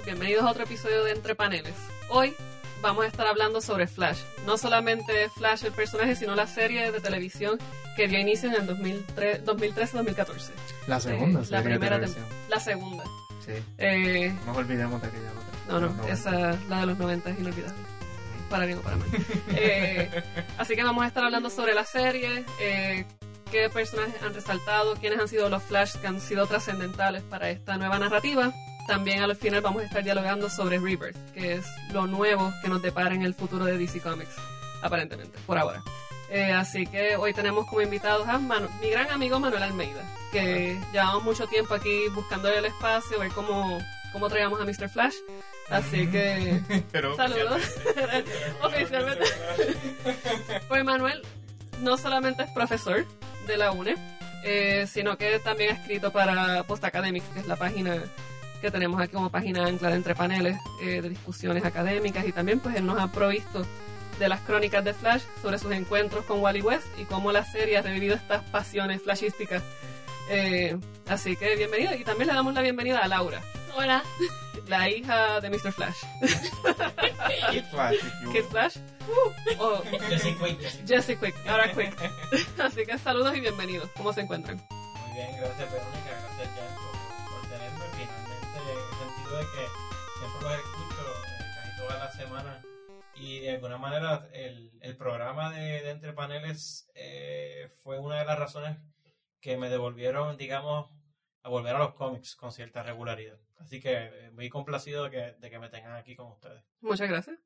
todos, bienvenidos a otro episodio de Entre Paneles. Hoy vamos a estar hablando sobre Flash. No solamente Flash el personaje, sino la serie de televisión que dio inicio en el 2013-2014. La segunda Eh, la primera de. La segunda. Sí. Eh, No olvidemos de aquella otra. no, no, Los 90. esa, la de los 90 es inolvidable. Para bien o para mal. Eh, así que vamos a estar hablando sobre la serie, eh, qué personajes han resaltado, quiénes han sido los Flash que han sido trascendentales para esta nueva narrativa. También al final vamos a estar dialogando sobre Rebirth, que es lo nuevo que nos depara en el futuro de DC Comics, aparentemente, por ahora. Eh, así que hoy tenemos como invitados a Manu- mi gran amigo Manuel Almeida, que llevamos mucho tiempo aquí buscándole el espacio, ver cómo, cómo traíamos a Mr. Flash. Así que Pero Saludos. Oficialmente. Pues Manuel no solamente es profesor de la UNE, eh, sino que también ha escrito para Post Academics, que es la página que tenemos aquí como página ancla de entre paneles eh, de discusiones académicas y también pues él nos ha provisto de las crónicas de Flash sobre sus encuentros con Wally West y cómo la serie ha revivido estas pasiones flashísticas. Eh, así que bienvenido y también le damos la bienvenida a Laura, Hola. la hija de Mr. Flash. Kid Flash, Kid. Flash. Uh, o Jesse Quick, Jesse Quick. Jesse Quick, ahora Quick. Así que saludos y bienvenidos. ¿Cómo se encuentran? Muy bien, gracias Verónica, de que siempre los escucho eh, casi todas las semanas y de alguna manera el, el programa de, de Entre Paneles eh, fue una de las razones que me devolvieron, digamos, a volver a los cómics con cierta regularidad. Así que eh, muy complacido de que, de que me tengan aquí con ustedes. Muchas gracias.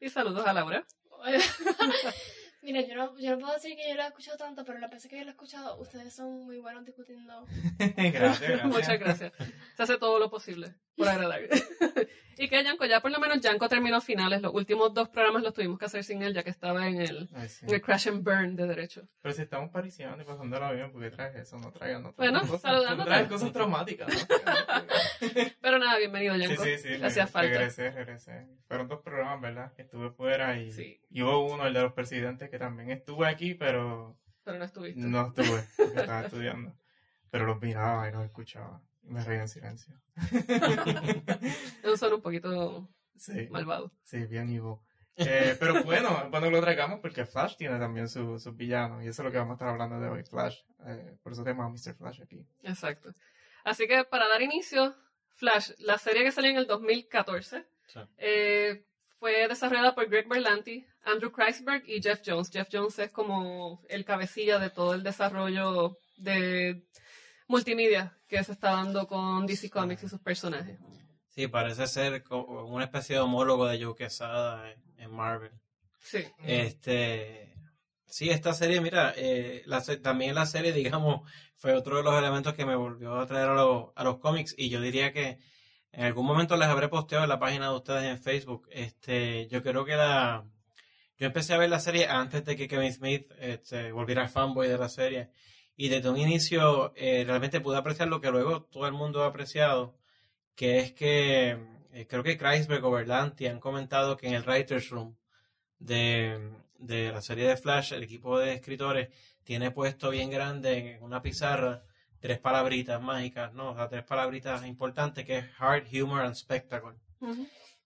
Y saludos a Laura. Mira, yo no, yo no puedo decir que yo lo he escuchado tanto, pero la vez que yo lo he escuchado, ustedes son muy buenos discutiendo. gracias, gracias. Muchas gracias. Se hace todo lo posible por agradar. y que Yanko, ya por lo menos Yanko terminó finales. Los últimos dos programas los tuvimos que hacer sin él, ya que estaba en el, Ay, sí. en el Crash and Burn de derecho. Pero si estamos pariciando y pasándola bien, porque traes eso? No traigan no Bueno, cosas, saludándote. traes cosas traumáticas, ¿no? Pero nada, bienvenido, sí, Yanko. sí, sí. Le hacía falta. Regresé, regresé. Fueron dos programas, ¿verdad? Que estuve fuera y, Sí. y hubo uno, el de los presidentes, que también estuve aquí, pero Pero no estuviste. no estuve, porque estaba estudiando. Pero los miraba y los escuchaba. Me reía en silencio. Es un solo un poquito Sí. malvado. Sí, bien evil. Eh, pero bueno, bueno que lo traigamos porque Flash tiene también su- sus villanos y eso es lo que vamos a estar hablando de hoy, Flash. Eh, por eso tenemos a Mr. Flash aquí. Exacto. Así que para dar inicio, Flash, la serie que salió en el 2014, Sí. eh, fue desarrollada por Greg Berlanti, Andrew Kreisberg y Jeff Jones. Jeff Jones es como el cabecilla de todo el desarrollo de multimedia que se está dando con DC Comics y sus personajes. Sí, parece ser co- una especie de homólogo de Joe Quesada en, Marvel. Sí. Este, sí, esta serie, mira, eh, la también la serie, digamos, fue otro de los elementos que me volvió a traer a, los- a los cómics y yo diría que en algún momento les habré posteado en la página de ustedes en Facebook. Este, yo creo que la, yo empecé a ver la serie antes de que Kevin Smith este, volviera fanboy de la serie y desde un inicio eh, realmente pude apreciar lo que luego todo el mundo ha apreciado, que es que eh, creo que Kreisberg o Berlanti han comentado que en el Writers Room de, de la serie de Flash, el equipo de escritores tiene puesto bien grande en una pizarra tres palabritas mágicas, ¿no? O sea, tres palabritas importantes que es Heart, Humor and Spectacle.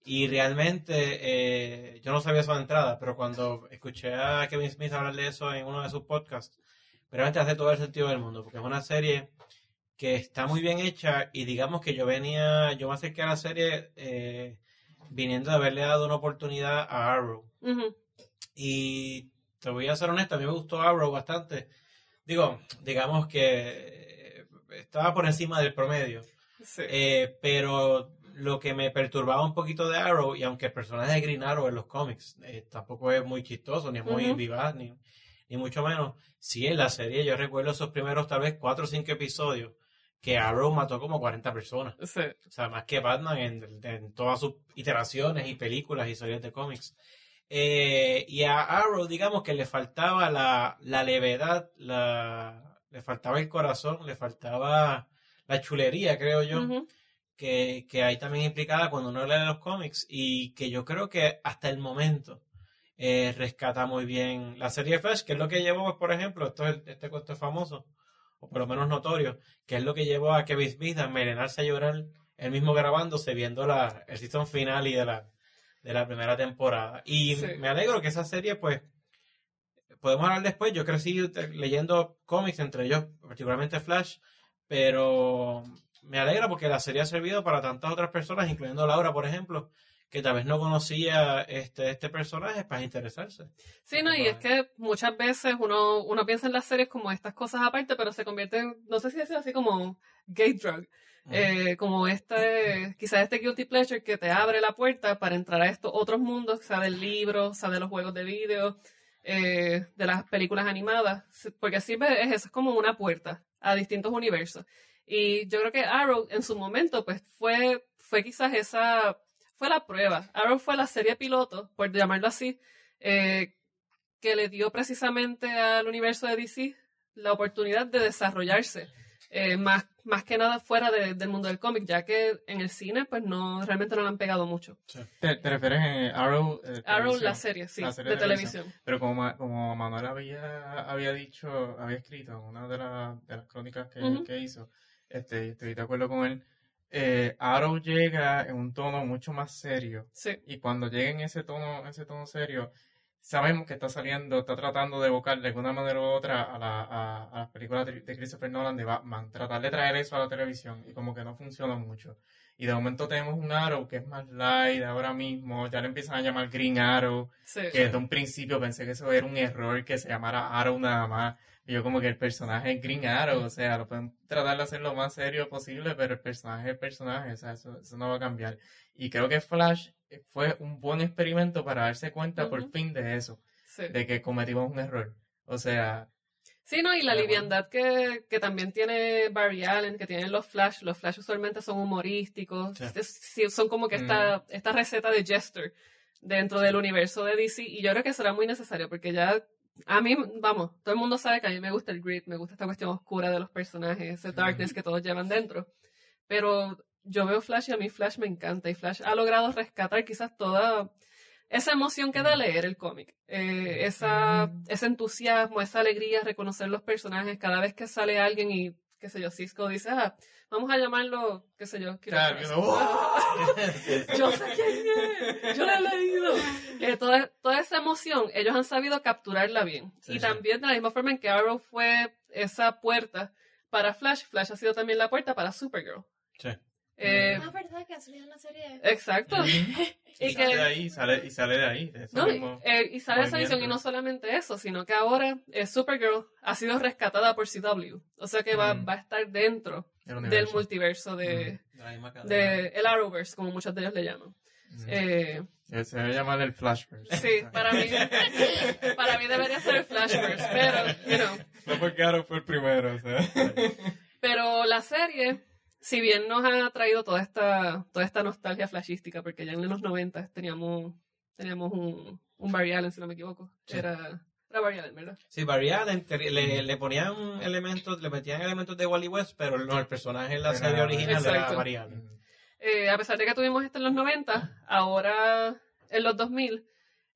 Y realmente eh, yo no sabía eso de entrada, pero cuando escuché a Kevin Smith hablar de eso en uno de sus podcasts, realmente hace todo el sentido del mundo, porque es una serie que está muy bien hecha y digamos que yo venía, yo me acerqué a la serie eh, viniendo de haberle dado una oportunidad a Arrow. Ujú. Y te voy a ser honesto, a mí me gustó Arrow bastante. Digo, digamos que eh, estaba por encima del promedio. Sí. Eh, pero lo que me perturbaba un poquito de Arrow, y aunque el personaje de Green Arrow en los cómics eh, tampoco es muy chistoso, ni es muy Ujú. vivaz, ni, ni mucho menos, sí en la serie yo recuerdo esos primeros tal vez cuatro o cinco episodios que Arrow mató como 40 personas. Sí. O sea, más que Batman en, en todas sus iteraciones y películas y series de cómics. Eh, y a Arrow, digamos que le faltaba la, la levedad, la, le faltaba el corazón, le faltaba la chulería, creo yo, que, que hay también implicada cuando uno lee los cómics y que yo creo que hasta el momento eh, rescata muy bien la serie Flash, que es lo que llevó, pues, por ejemplo, esto es- este cuento es famoso, o por lo menos notorio, que es lo que llevó a Kevin Smith a envenenarse a llorar él mismo grabándose, viendo la, el season final y de la, de la primera temporada. Y Sí. me alegro que esa serie, pues, podemos hablar después. Yo crecí leyendo cómics, entre ellos particularmente Flash, pero me alegra porque la serie ha servido para tantas otras personas, incluyendo Laura, por ejemplo, que tal vez no conocía este, este personaje para interesarse. Sí, no, y es que muchas veces uno, uno piensa en las series como estas cosas aparte, pero se convierten, no sé si decir así como gay drug, eh, como este, quizás este guilty pleasure que te abre la puerta para entrar a estos otros mundos, sea del libro, sea de los juegos de video, eh, de las películas animadas, porque sirve, es eso, es como una puerta a distintos universos. Y yo creo que Arrow en su momento, pues fue, fue quizás esa, fue la prueba. Arrow fue la serie piloto, por llamarlo así, eh, que le dio precisamente al universo de DC la oportunidad de desarrollarse eh, más, más que nada fuera de- del mundo del cómic, ya que en el cine pues no realmente no le han pegado mucho. ¿Te, te refieres en Arrow? eh, Arrow, la serie, sí, La serie de de televisión. Pero como, como Manuel había, había dicho, había escrito en una de, la- de las crónicas que, que hizo, este, estoy de acuerdo con él, eh, Arrow llega en un tono mucho más serio. Sí, Y cuando llega en ese tono, ese tono serio, sabemos que está saliendo, está tratando de evocar de alguna manera u otra a, la, a, a las películas de, de Christopher Nolan de Batman, tratar de traer eso a la televisión y como que no funciona mucho. Y de momento tenemos un Arrow que es más light ahora mismo, ya le empiezan a llamar Green Arrow, sí. que desde un principio pensé que eso era un error que se llamara Arrow nada más. Yo como que el personaje es Green Arrow, o sea, lo pueden tratar de hacer lo más serio posible, pero el personaje es el personaje, o sea, eso, eso no va a cambiar. Y creo que Flash fue un buen experimento para darse cuenta por Ujú. fin de eso, sí. de que cometimos un error. O sea, Sí, no, y la liviandad que, que también tiene Barry Allen, que tienen los Flash, los Flash usualmente son humorísticos, Sí. Es- sí, son como que esta, esta receta de Jester dentro del universo de DC, y yo creo que eso era muy necesario, porque ya, a mí, vamos, todo el mundo sabe que a mí me gusta el grit, me gusta esta cuestión oscura de los personajes, ese darkness que todos llevan dentro, pero yo veo Flash y a mí Flash me encanta, y Flash ha logrado rescatar quizás toda esa emoción que da leer el cómic, eh, esa, ese entusiasmo, esa alegría, reconocer los personajes. Cada vez que sale alguien y, qué sé yo, Cisco dice, ah, vamos a llamarlo, qué sé yo, claro, know, ¡oh! yo sé quién es, yo lo he leído. Eh, toda, toda esa emoción, ellos han sabido capturarla bien. Sí, y sí. también de la misma forma en que Arrow fue esa puerta para Flash, Flash ha sido también la puerta para Supergirl. Sí. Eh, Ah, verdad que ha salido una serie. exacto. y Y sale que- de ahí, sale, y sale de ahí. de No, y, eh, y sale esa visión, y no solamente eso, sino que ahora eh, Supergirl ha sido rescatada por CW. O sea que va, Mm. va a estar dentro del multiverso de, De misma cadena. de el Arrowverse, como muchos de ellos le llaman. Mm. Eh, Se debe llamar el Flashverse. sí, para mí, para mí debería ser el Flashverse, pero, you know, No porque Arrow fue el primero, o sea. Pero la serie, si bien nos ha traído toda esta, toda esta nostalgia flashística, porque ya en los 90 teníamos, teníamos un, un Barry Allen, si no me equivoco. Sí. Era, era Barry Allen, ¿verdad? Sí, Barry Allen te- le, le ponían elementos, le metían elementos de Wally West, pero no, el personaje en la Era- serie original era Exacto. Barry Allen. Eh, a pesar de que tuvimos esto en los 90, ahora en los 2000,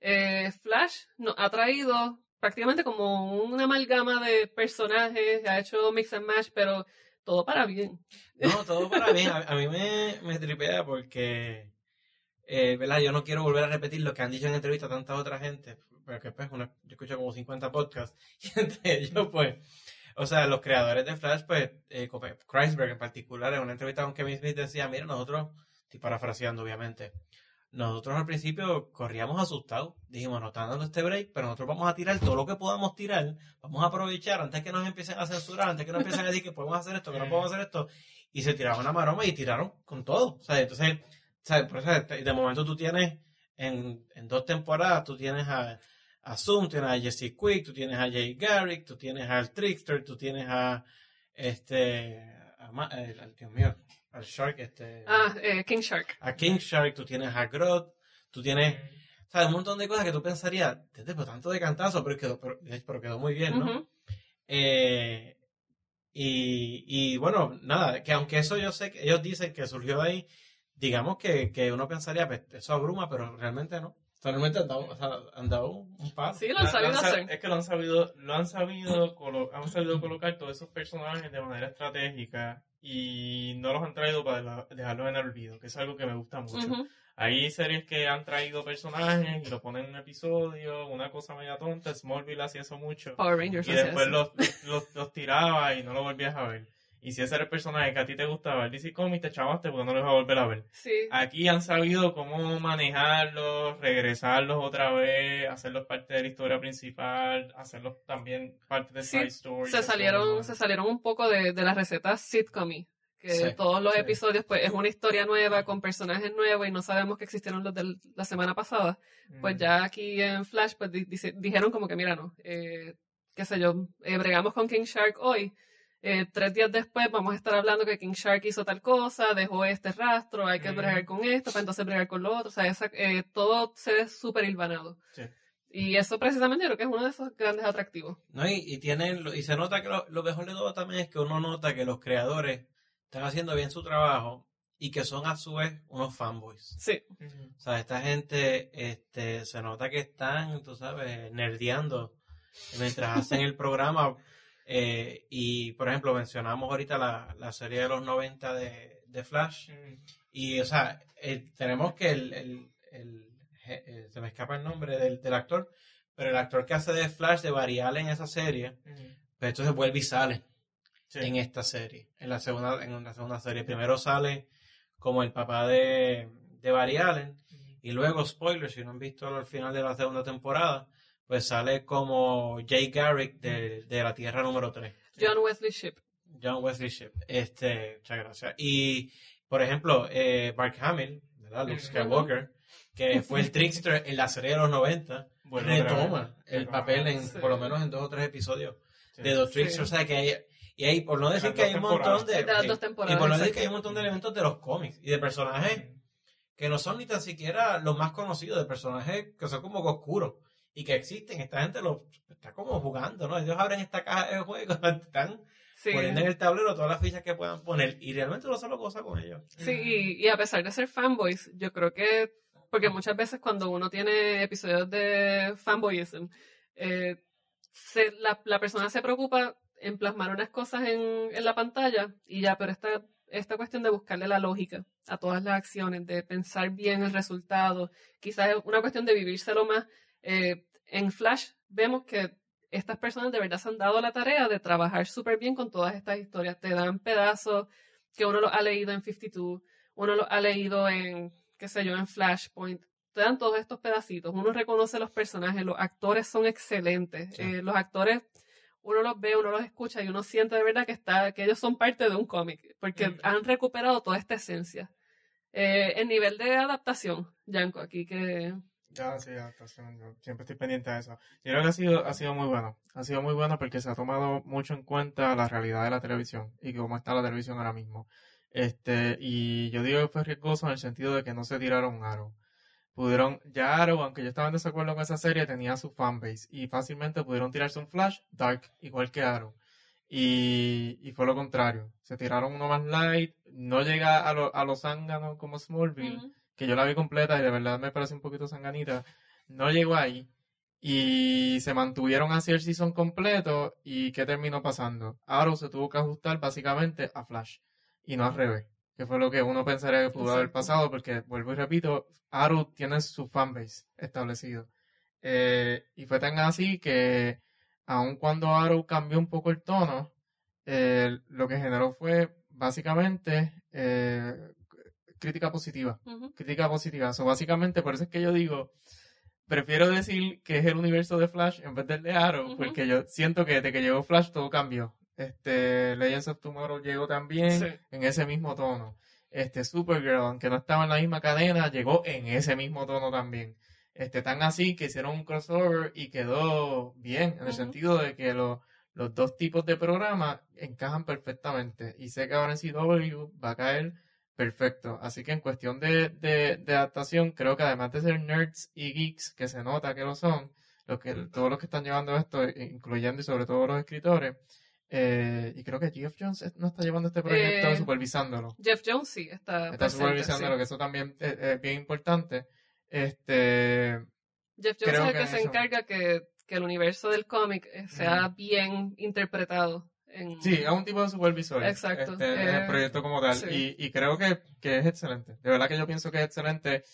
eh, Flash nos ha traído prácticamente como una amalgama de personajes, ha hecho mix and match, pero todo para bien. No, todo para mí. A, a mí me, me tripea porque, eh, ¿verdad? Yo no quiero volver a repetir lo que han dicho en entrevista tanta otra gente, porque pues yo escucho como 50 podcasts y entre ellos pues, o sea, los creadores de Flash, pues, eh, Kreisberg en particular, en una entrevista con Kevin Smith decía, mira, nosotros, estoy parafraseando obviamente, nosotros al principio corríamos asustados, dijimos, nos están dando este break, pero nosotros vamos a tirar todo lo que podamos tirar, vamos a aprovechar antes que nos empiecen a censurar, antes que nos empiecen a decir que podemos hacer esto, que no podemos hacer esto, y se tiraron una maroma y tiraron con todo, o sea, entonces, ¿sabes? Por eso, de momento tú tienes, en, en dos temporadas, tú tienes a, a Zoom, tienes a Jesse Quick, tú tienes a Jay Garrick, tú tienes al Trickster, tú tienes a, este, a Ma- eh, Dios mío, al Shark, este, Ah, eh, King Shark. a King Shark, tú tienes a Grodd, tú tienes, ¿sabes? Un montón de cosas que tú pensarías, desde tanto de cantazo, pero quedó, pero, pero quedó muy bien, ¿no? Eh, y, y bueno, nada, que aunque eso yo sé que ellos dicen que surgió de ahí, digamos que, que uno pensaría, pues eso abruma, pero realmente no. O sea, realmente han dado, o sea, han dado un paso. Sí, lo han sabido sa- hacer. Es que lo han sabido, lo han sabido, colo- han sabido colocar todos esos personajes de manera estratégica y no los han traído para dejarlos en el olvido, que es algo que me gusta mucho. Hay series que han traído personajes y lo ponen en un episodio, una cosa media tonta. Smallville hacía eso mucho. Power Rangers. Y después los, los- los tiraba y no lo volvías a ver. Y si ese era el personaje que a ti te gustaba, el DC Comics, te chavaste porque no lo ibas a volver a ver. Sí. Aquí han sabido cómo manejarlos, regresarlos otra vez, hacerlos parte de la historia principal, hacerlos también parte de Sí, side stories. se salieron, se salieron un poco de, de las recetas sitcom que Sí, todos los episodios pues es una historia nueva con personajes nuevos y no sabemos que existieron los de la semana pasada. Pues Mm. ya aquí en Flash pues di- dice- dijeron como que mira no, eh, qué sé yo, eh, bregamos con King Shark hoy. Eh, tres días después vamos a estar hablando que King Shark hizo tal cosa, dejó este rastro, hay que Mm. bregar con esto, para entonces bregar con lo otro. O sea, esa- eh, todo se ve súper hilvanado. Sí. Y eso precisamente creo que es uno de esos grandes atractivos. ¿no? Y, y tienen, lo- y se nota que lo, lo mejor de todo también es que uno nota que los creadores están haciendo bien su trabajo y que son a su vez unos fanboys. Sí. O sea, esta gente este, se nota que están, tú sabes, nerdeando mientras hacen el programa. Eh, y, por ejemplo, mencionamos ahorita la, la serie de los 90 de, de Flash. Mm. Y, o sea, eh, tenemos que el, el- el- eh, se me escapa el nombre del, del actor, pero el actor que hace de Flash de Varial en esa serie, Ujú. pues entonces vuelve y sale Sí. en esta serie, en la segunda, en la segunda serie. Primero sale como el papá de, de Barry Allen, Ujú. y luego, spoiler, si no han visto al final de la segunda temporada, pues sale como Jay Garrick de, de la Tierra número 3. John Wesley Ship. John Wesley Ship. Este, muchas gracias. Y, por ejemplo, eh, Mark Hamill, ¿verdad? Luke. Skywalker, que fue el trickster en la serie de los 90, Vuelve otra vez. retoma el papel en, Sí. por lo menos en dos o tres episodios Sí. de los Sí. tricksters. O sea, que hay, y hay, por no decir que hay un montón de... De las sí, dos y por no decir que hay un montón de elementos de los cómics y de personajes que no son ni tan siquiera los más conocidos, de personajes que son como que oscuros y que existen. Esta gente lo está como jugando, ¿no? Ellos abren esta caja de juegos, están Sí. poniendo en el tablero todas las fichas que puedan poner y realmente uno solo goza con ellos. Sí, y, y a pesar de ser fanboys, yo creo que, porque muchas veces cuando uno tiene episodios de fanboyism, eh, se- la, la persona se preocupa en plasmar unas cosas en, en la pantalla y ya, pero esta, esta cuestión de buscarle la lógica a todas las acciones, de pensar bien el resultado, quizás es una cuestión de vivírselo más. Eh, en Flash vemos que estas personas de verdad se han dado la tarea de trabajar súper bien con todas estas historias. Te dan pedazos que uno los ha leído en 52, uno los ha leído en, qué sé yo, en Flashpoint. Te dan todos estos pedacitos. Uno reconoce los personajes, los actores son excelentes. Sí. Eh, los actores, uno los ve, uno los escucha y uno siente de verdad que, está, que ellos son parte de un cómic, porque Mm. han recuperado toda esta esencia. Eh, el nivel de adaptación, Yanko, aquí que... Ya, sí, adaptación. Yo siempre estoy pendiente de eso. Yo creo que ha sido, ha sido muy bueno. Ha sido muy bueno porque se ha tomado mucho en cuenta la realidad de la televisión y cómo está la televisión ahora mismo. Este, y yo digo que fue riesgoso en el sentido de que no se tiraron Arrow. Pudieron, ya Arrow, aunque yo estaba en desacuerdo con esa serie, tenía su fanbase y fácilmente pudieron tirarse un Flash Dark, igual que Arrow. Y, y fue lo contrario. Se tiraron uno más light, no llega a, lo- a los zánganos como Smallville. Que yo la vi completa y de verdad me parece un poquito sanganita, no llegó ahí. Y se mantuvieron así el season completo. ¿Y qué terminó pasando? Arrow se tuvo que ajustar básicamente a Flash y no al revés. Que fue lo que uno pensaría que pudo haber pasado, porque vuelvo y repito, Arrow tiene su fanbase establecido. Eh, y fue tan así que, aun cuando Arrow cambió un poco el tono, eh, lo que generó fue básicamente eh, crítica positiva crítica positiva. So, básicamente, por eso es que yo digo, prefiero decir que es el universo de Flash en vez del de Arrow, porque yo siento que desde que llegó Flash todo cambió. Este, Legends of Tomorrow llegó también Sí. en ese mismo tono. Este, Supergirl, aunque no estaba en la misma cadena, llegó en ese mismo tono también. Este, tan así que hicieron un crossover y quedó bien, en el sentido de que lo- los dos tipos de programas encajan perfectamente. Y sé que ahora en CW va a caer perfecto. Así que en cuestión de, de, de adaptación, creo que además de ser nerds y geeks, que se nota que lo son, los que, todos los que están llevando esto, eh, incluyendo y sobre todo los escritores, eh, y creo que Geoff Jones no está llevando este proyecto, Eh, supervisándolo. Jeff Jones sí está, Está presente, supervisándolo, sí. que eso también es, es bien importante. Este, Jeff Jones es el que se eso- encarga que, que el universo del cómic eh, sea bien interpretado en- Sí, es un tipo de supervisor. Exacto. Este, en Eh, el proyecto como tal. sí. Y, y creo que, que es excelente. De verdad que yo pienso que es excelente.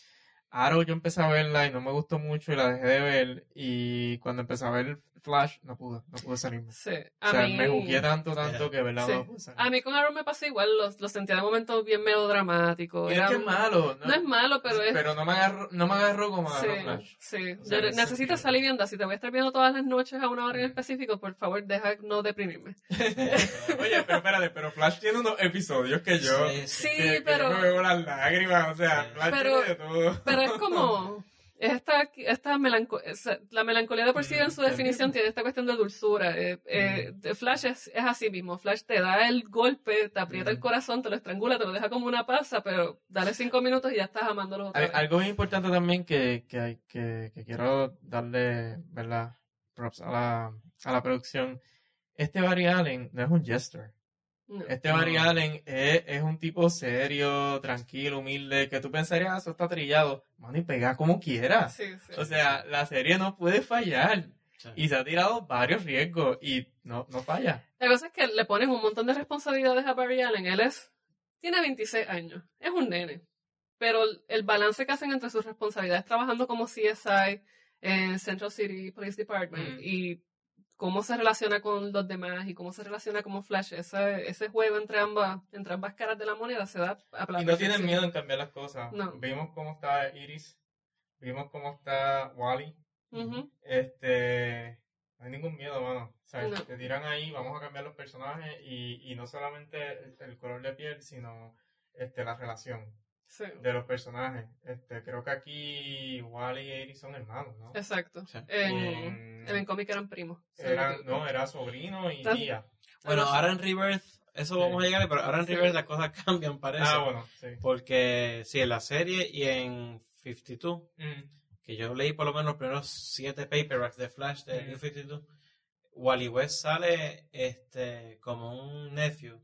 Arrow yo empecé a verla y no me gustó mucho y la dejé de ver. Y cuando empecé a ver Flash, no pude, no pude salirme. Sí. O A sea, mí, me jugué tanto, tanto Yeah. que, ¿verdad? Sí. No pude salir. a mí con Arrow me pasó igual, lo, lo sentía de momento bien melodramático. Y es Era- que es malo. No es malo, pero es... Pero no me agarró, no me agarró como Sí, agarró Flash. sí. O sea, necesitas salir viendo. Si te voy a estar viendo todas las noches a una hora en específico, por favor, deja no deprimirme. Oye, pero espérate, pero Flash tiene unos episodios que yo... Sí, Sí, que, que pero... yo me veo las lágrimas, o sea, Sí. Flash Pero- tiene de todo. Pero es como. Es esta, esta melanco- la melancolía de por sí en su Mm, definición tiene esta cuestión de dulzura. Eh, eh, de Flash es, es así mismo. Flash te da el golpe, te aprieta el Mm. corazón, te lo estrangula, te lo deja como una pasa, pero dale cinco minutos y ya estás amándolo otra vez. Algo importante también que, que, que, que quiero darle, ¿verdad? Props a la, a la producción. Este Barry Allen no es un jester. No. Este No. Barry Allen es, es un tipo serio, tranquilo, humilde, que tú pensarías, "Ah, eso está trillado. Mano, y pega como quiera. Sí, sí. O sea, la serie no puede fallar. Sí. Y se ha tirado varios riesgos y no, no falla. La cosa es que le ponen un montón de responsabilidades a Barry Allen. Él es. Tiene 26 años. Es un nene. Pero el, el balance que hacen entre sus responsabilidades trabajando como CSI en Central City Police Department Mm. y cómo se relaciona con los demás y cómo se relaciona como Flash, ese, ese juego entre ambas, entre ambas caras de la moneda se da a Y no tienen miedo en cambiar las cosas. No. Vimos cómo está Iris, vimos cómo está Wally. Este, no hay ningún miedo, mano. O sea, No. te tiran ahí, vamos a cambiar los personajes y, y no solamente el, el color de piel, sino este, la relación Sí, de los personajes. Este, creo que aquí Wally y Iris son hermanos, ¿no? exacto. Sí. En, En- en el cómic eran primos. eran, no, era sobrino y tía. Bueno, ahora en Rebirth, eso vamos a llegar, pero ahora en Sí. Rebirth las cosas cambian, parece. Ah, bueno, sí. Porque sí, en la serie y en 52, Mm, que yo leí por lo menos los primeros siete paperbacks de Flash de Mm. New 52, Wally West sale este como un nephew.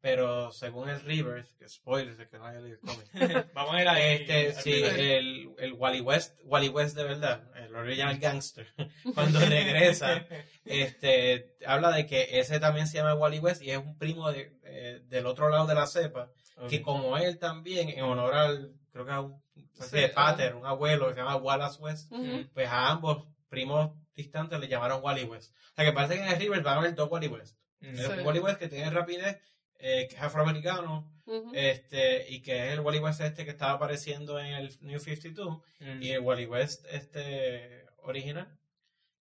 Pero según el Rebirth, que spoilers, el que no haya leído el cómic. Vamos a ir ahí. Este, sí, el, el Wally West, Wally West de verdad, el original gangster, cuando regresa, este, habla de que ese también se llama Wally West y es un primo de, eh, del otro lado de la cepa, que como él también, en honor al, creo que a un Sí, de pater, un abuelo que se llama Wallace West, pues a ambos primos distantes le llamaron Wally West. O sea que parece que en el River van a haber dos Wally West. El Sí. Wally West que tiene rapidez, eh, que es afroamericano, este, y que es el Wally West este que estaba apareciendo en el New 52, Mm. y el Wally West este original,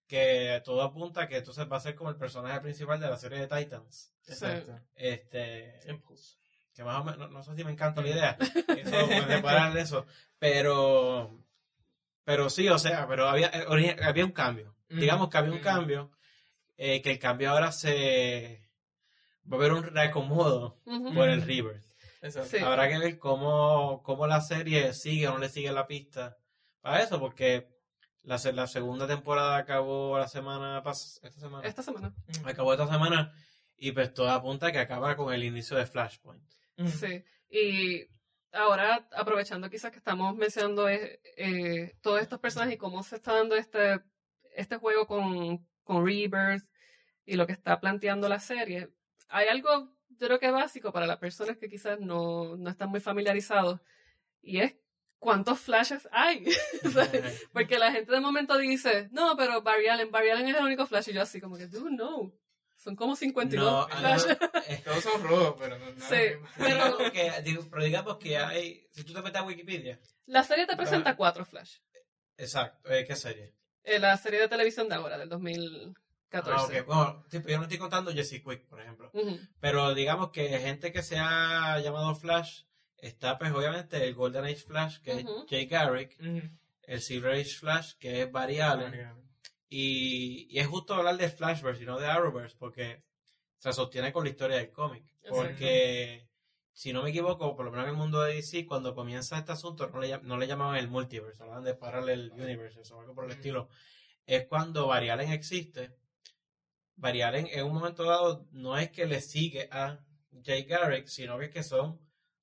que todo apunta a que entonces va a ser como el personaje principal de la serie de Titans. Exacto. Este, Impulse. que más o menos, no, no sé si me encanta la idea, eso, separar eso, pero, pero sí, o sea, pero había, eh, había un cambio, Mm. digamos que había un Mm. cambio, eh, que el cambio ahora se, va a haber un reacomodo por el. Rebirth. Exacto. Sí. Habrá que ver cómo, cómo la serie sigue o no le sigue la pista para eso, porque la, la segunda temporada acabó la semana pasada, esta semana, Esta semana. Mm. acabó esta semana, y pues todo apunta a que acaba con el inicio de Flashpoint. Mm. Sí, y ahora aprovechando quizás que estamos mencionando eh, eh, todos estos personajes y cómo se está dando este, este juego con, con Rebirth y lo que está planteando la serie, hay algo yo creo que básico para las personas que quizás no, no están muy familiarizados y es cuántos flashes hay. Porque la gente de momento dice, no, pero Barry Allen, Barry Allen es el único flash y yo así como que, dude, no. Son como 52 No, flashes. Todos son rojos, pero no, no Sí, no- pero- digamos que, digo, pero digamos que hay, si tú te metes a Wikipedia, La serie te presenta cuatro flash. exacto, eh, ¿qué serie? Eh, la serie de televisión de ahora, del Ah, 2014. ok. Bueno, tipo, yo no estoy contando Jesse Quick, por ejemplo. Pero digamos que gente que se ha llamado Flash, está pues obviamente el Golden Age Flash, que es Jay Garrick, el Silver Age Flash, que es Barry Allen, y, y es justo hablar de Flashverse y no de Arrowverse, porque se sostiene con la historia del cómic. Porque, si no me equivoco, por lo menos en el mundo de DC, cuando comienza este asunto, no le, llam- no le llamaban el multiverse, hablaban de Parallel Universe o algo por el estilo. Es cuando Barry Allen existe. Barry Allen en un momento dado no es que le sigue a Jay Garrick, sino que, es que son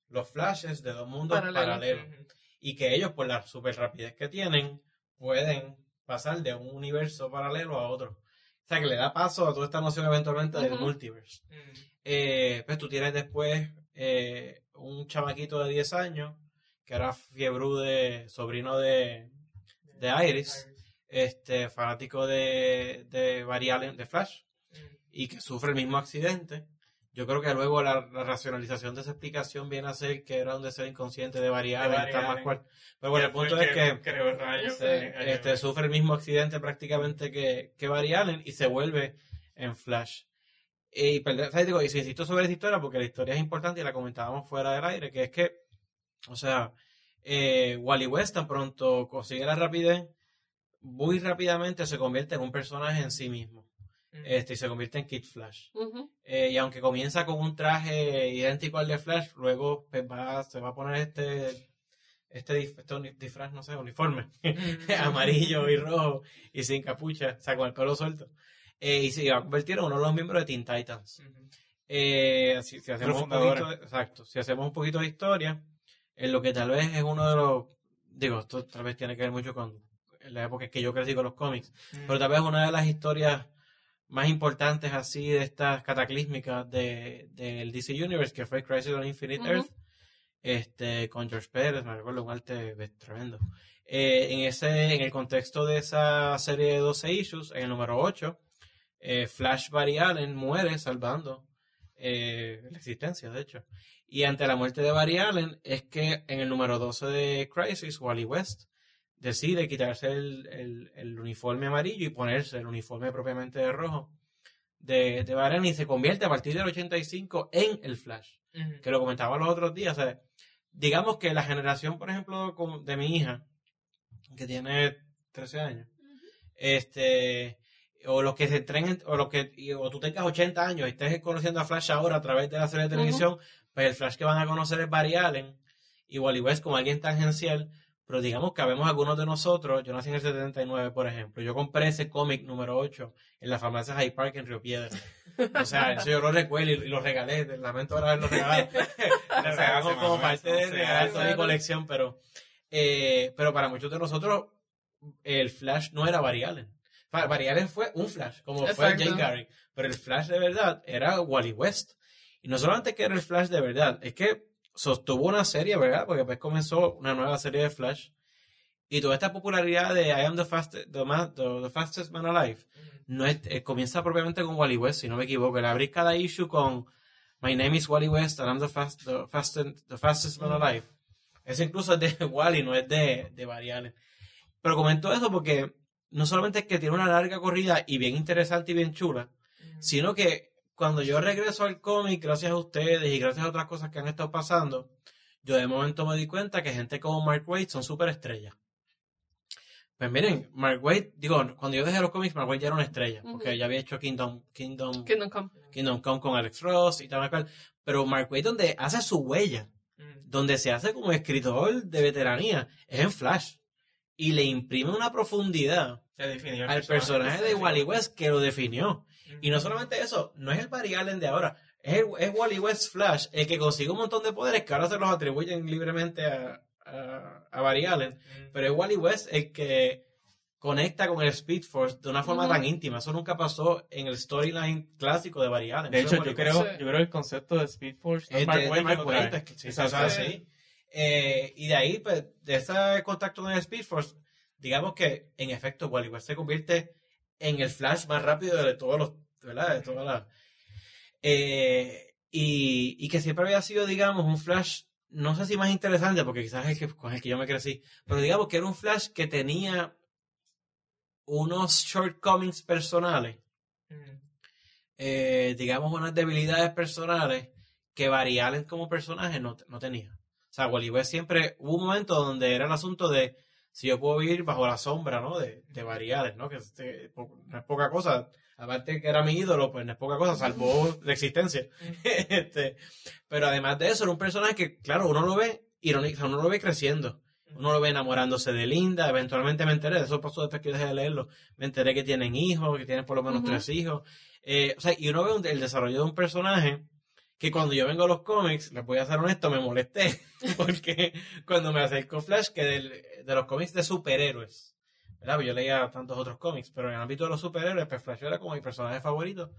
los flashes de dos mundos Paralelos. paralelos. Y que ellos, por la super rapidez que tienen, pueden pasar de un universo paralelo a otro. o sea, que le da paso a toda esta noción eventualmente del multiverse. Eh, pues tú tienes después eh, un chamaquito de 10 años que era fiebre de sobrino de, de Iris, este fanático de, de Barry Allen, de Flash, y que sufre el mismo accidente. Yo creo que luego la, la racionalización de esa explicación viene a ser que era un deseo inconsciente de Barry tal más cual. Pero bueno, el punto es que rayo. Eh, este, sufre el mismo accidente prácticamente que, que Barry Allen y se vuelve en Flash. Y, perdón, ¿sabes? Digo, y si insisto sobre esta historia, porque la historia es importante y la comentábamos fuera del aire, que es que, o sea, eh, Wally West tan pronto consigue la rapidez, muy rápidamente se convierte en un personaje en sí mismo. Mm. Este, y se convierte en Kid Flash. Eh, y aunque comienza con un traje idéntico al de Flash, luego pues, va, se va a poner este, este, dif- este disfraz, no sé, uniforme, amarillo y rojo y sin capucha, o sea, con el pelo suelto. Eh, y se va a convertir en uno de los miembros de Teen Titans. Eh, si, si hacemos un fundadores. poquito, de- exacto, si hacemos un poquito de historia, en lo que tal vez es uno de los, digo, esto tal vez tiene que ver mucho con la época en que yo crecí con los cómics, Mm. pero tal vez una de las historias más importantes así de estas cataclísmicas de, del DC Universe, que fue Crisis on Infinite Ujú. Earth, este, con George Pérez, me recuerdo un arte tremendo. Eh, en ese, en el contexto de esa serie de 12 issues, en el número 8, eh, Flash Barry Allen muere salvando eh, la existencia, de hecho. Y ante la muerte de Barry Allen, es que en el número 12 de Crisis, Wally West decide quitarse el, el- el uniforme amarillo y ponerse el uniforme propiamente de rojo de, de Barry Allen y se convierte a partir del 85 en el Flash que lo comentaba los otros días. o sea, digamos que la generación, por ejemplo, de mi hija, que tiene 13 años, este, o los que se entren, o los que, o tú tengas 80 años y estés conociendo a Flash ahora a través de la serie de televisión, pues el Flash que van a conocer es Barry Allen y Wally West como alguien tangencial. Pero digamos que habemos algunos de nosotros, yo nací en el 79, por ejemplo, yo compré ese cómic número 8 en la farmacia High Park en Río Piedra. O sea, eso yo lo recuerdo y, lo regalé, lamento ahora haberlo regalado. Lo regalamos como parte de regalar toda mi colección, pero, eh, pero para muchos de nosotros el Flash no era Barry Allen. Barry Allen fue un Flash, como fue. Jay Garrick, pero el Flash de verdad era Wally West. Y no solamente que era el Flash de verdad, es que sostuvo una serie, ¿verdad? Porque después comenzó una nueva serie de Flash. Y toda esta popularidad de I am the, fastest, the, ma- the- the fastest man alive no es, eh, comienza propiamente con Wally West, si no me equivoco. Le abrí cada issue con My name is Wally West and I'm the, fast, the, fastest, the fastest man alive. Eso incluso es de Wally, no es de, de Allen. Pero comento eso porque no solamente es que tiene una larga corrida y bien interesante y bien chula, sino que cuando yo regreso al cómic, gracias a ustedes y gracias a otras cosas que han estado pasando, yo de momento me di cuenta que gente como Mark Waid son súper estrellas. Pues miren, Mark Waid, digo, cuando yo dejé los cómics, Mark Waid ya era una estrella, porque ya había hecho Kingdom, Kingdom, Kingdom Come. Kingdom Come con Alex Ross y tal. Pero Mark Waid donde hace su huella, donde se hace como escritor de veteranía, es en Flash. Y le imprime una profundidad al personaje de Sí. Wally West que lo definió. Y no solamente eso, no es el Barry Allen de ahora, es, el- es Wally West Flash, el que consigue un montón de poderes que ahora se los atribuyen libremente a, a, a Barry Allen, Mm. pero es Wally West el que conecta con el Speed Force de una forma tan íntima. Eso nunca pasó en el storyline clásico de Barry Allen. De hecho, yo creo, yo creo que el concepto de Speed Force no Es es Mark de- de Waid que Mark lo Waid, trae. es que sí, Exacto. eso es así. Eh, y de ahí, pues, de ese contacto con el Speed Force, digamos que en efecto Wally West se convierte en el Flash más rápido de todos los, ¿verdad? De todas las. Eh, y, y que siempre había sido, digamos, un Flash, no sé si más interesante, porque quizás es el que, con el que yo me crecí, pero digamos que era un Flash que tenía unos shortcomings personales Mm. eh, digamos, unas debilidades personales que Barry Allen como personaje no, no tenía. O sea, Wally West siempre hubo un momento donde era el asunto de si yo puedo vivir bajo la sombra, ¿no? De, de Allen, ¿no? Que este, po- no es poca cosa. Aparte que era mi ídolo, pues no es poca cosa, salvó la existencia. este, pero además de eso, era un personaje que, claro, uno lo ve irónico, uno lo ve creciendo. Uno lo ve enamorándose de Linda, eventualmente me enteré, de eso pasó después que dejé de leerlo, me enteré que tienen hijos, que tienen por lo menos tres hijos. Eh, o sea, y uno ve un- el desarrollo de un personaje que cuando yo vengo a los cómics, les voy a ser honesto, me molesté, porque cuando me acercó Flash, que del- de los cómics de superhéroes, ¿verdad? Yo leía tantos otros cómics, pero en el ámbito de los superhéroes, pues Flash era como mi personaje favorito.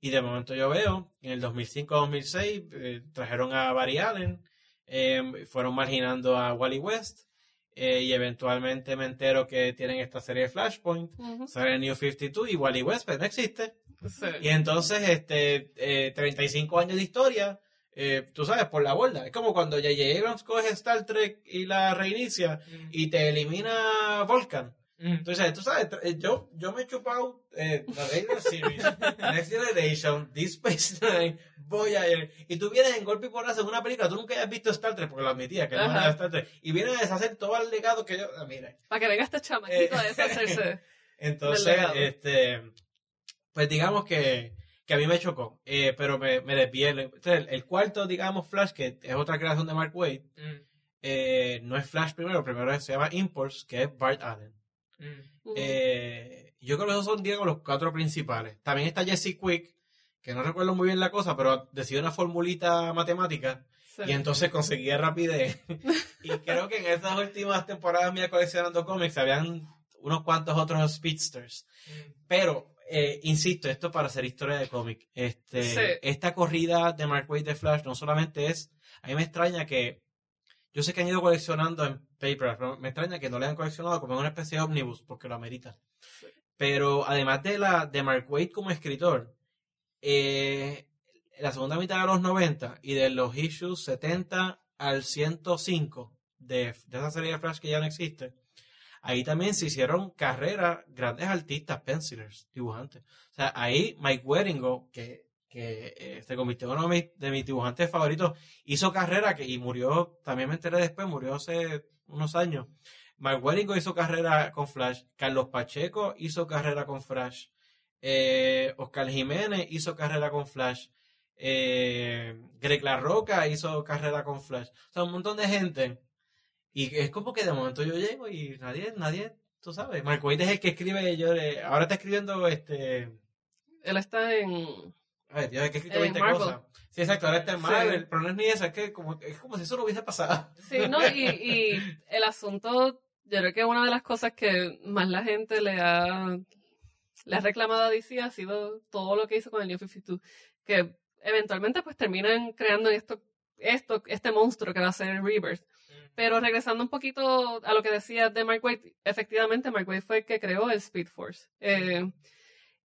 Y de momento yo veo, en el 2005-2006, eh, trajeron a Barry Allen, eh, fueron marginando a Wally West, eh, y eventualmente me entero que tienen esta serie de Flashpoint, Ujú. sale New 52 y Wally West, pues no existe. Sí. Y entonces, este, eh, 35 años de historia, eh, tú sabes, por la borda. Es como cuando J.J. Abrams coge Star Trek y la reinicia y te elimina Volcan. Mm. Entonces, tú sabes, eh, yo, yo me he chupado eh, la Regular Series, Next Generation, Deep Space Nine, Voyager, y tú vienes en golpe y porrazo en una película, tú nunca hayas visto Star Trek, porque lo admitía, que no Ajá. era Star Trek, y vienes a deshacer todo el legado que yo, ah, mira, Para que venga este chamaquito Eh. a deshacerse. entonces, este, pues digamos que, que a mí me chocó, eh, pero me, me desvié. Entonces, el, el cuarto, digamos, Flash, que es otra creación de Mark Wade, Mm. eh, no es Flash primero, primero se llama Impulse, que es Bart Allen. Mm. Eh, yo creo que esos son, digamos, los cuatro principales. También está Jesse Quick, que no recuerdo muy bien la cosa, pero decidió una formulita matemática Sí. y entonces conseguía rapidez. y creo que en esas últimas temporadas mías coleccionando cómics habían unos cuantos otros speedsters. Mm. Pero, eh, insisto, esto para hacer historia de cómic. Este, Sí. Esta corrida de Mark Waid de Flash no solamente es. A mí me extraña que. Yo sé que han ido coleccionando en paper, pero me extraña que no le hayan coleccionado como en una especie de ómnibus, porque lo amerita. Pero además de la de Mark Waid como escritor, eh, la segunda mitad de los 90 y de los issues 70 al 105 de, de esa serie de Flash que ya no existe, ahí también se hicieron carreras, grandes artistas, pencilers, dibujantes. O sea, ahí Mike Waringo, que, que eh, se convirtió en uno de mis, dibujantes favoritos, hizo carrera que, y murió, también me enteré después, murió hace unos años. Mike Waringo hizo carrera con Flash, Carlos Pacheco hizo carrera con Flash, eh, Oscar Jiménez hizo carrera con Flash, eh, Greg La Roca hizo carrera con Flash. O sea, un montón de gente. Y es como que de momento yo llego y nadie, nadie, tú sabes. Marco es el que escribe, yo, eh, ahora está escribiendo este. Él está en. Ay, Dios, es que he escrito Eh, 20 Marvel. cosas. Sí, exacto, ahora está en Sí. Marvel, pero no es ni eso, es que como, es como si eso no hubiese pasado. Sí, no, y, y el asunto, yo creo que una de las cosas que más la gente le ha, le ha reclamado a DC ha sido todo lo que hizo con el New 52, que eventualmente pues terminan creando esto, esto, este monstruo que va a ser el Rebirth. Pero regresando un poquito a lo que decía de Mark Waid, efectivamente Mark Waid fue el que creó el Speed Force. Eh,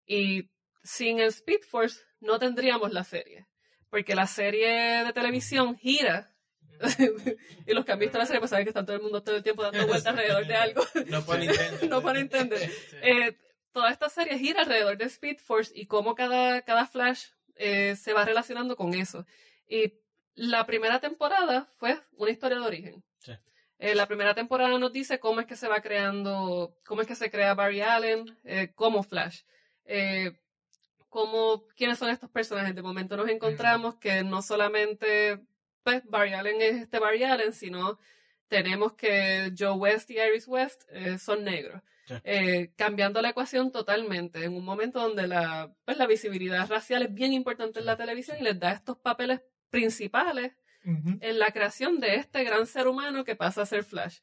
y sin el Speed Force no tendríamos la serie. Porque la serie de televisión gira. y los que han visto la serie pues saben que está todo el mundo todo el tiempo dando vueltas alrededor de algo. No puedo entender. no para entender. Eh, toda esta serie gira alrededor de Speed Force y cómo cada, cada Flash eh, se va relacionando con eso. Y la primera temporada fue una historia de origen. Sí. Eh, la primera temporada nos dice cómo es que se va creando, cómo es que se crea Barry Allen eh, como Flash. Eh, cómo, quiénes son estos personajes. De momento nos encontramos que no solamente pues, Barry Allen es este Barry Allen, sino tenemos que Joe West y Iris West eh, son negros. Sí. Cambiando la ecuación totalmente en un momento donde la, pues, la visibilidad racial es bien importante en la televisión y les da estos papeles principales En la creación de este gran ser humano que pasa a ser Flash.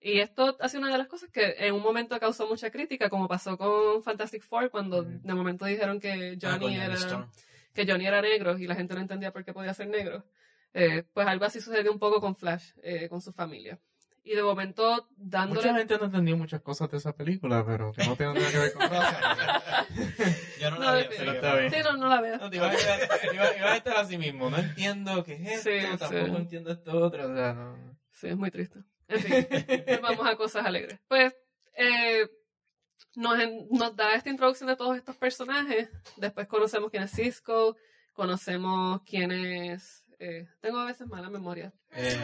Y esto ha sido una de las cosas que en un momento causó mucha crítica, como pasó con Fantastic Four, cuando Ujú. de momento dijeron que Ah, Johnny, era, que Johnny era negro y la gente no entendía por qué podía ser negro. Eh, pues algo así sucedió un poco con Flash, eh, con su familia. Y de momento, dándole... Mucha gente no entendió muchas cosas de esa película, pero que no tiene nada que ver con raza. Yo no, No, la que- está bien. Sí, no, no la veo. No, te iba a, iba, iba a estar así mismo. No entiendo qué es esto, Sí, tampoco sí. entiendo esto otro. O sea, no. Sí, es muy triste. En fin, vamos a cosas alegres. Pues eh, nos, en- nos da esta introducción de todos estos personajes. Después conocemos quién es Cisco, conocemos quién es... eh, tengo a veces mala memoria. Eh,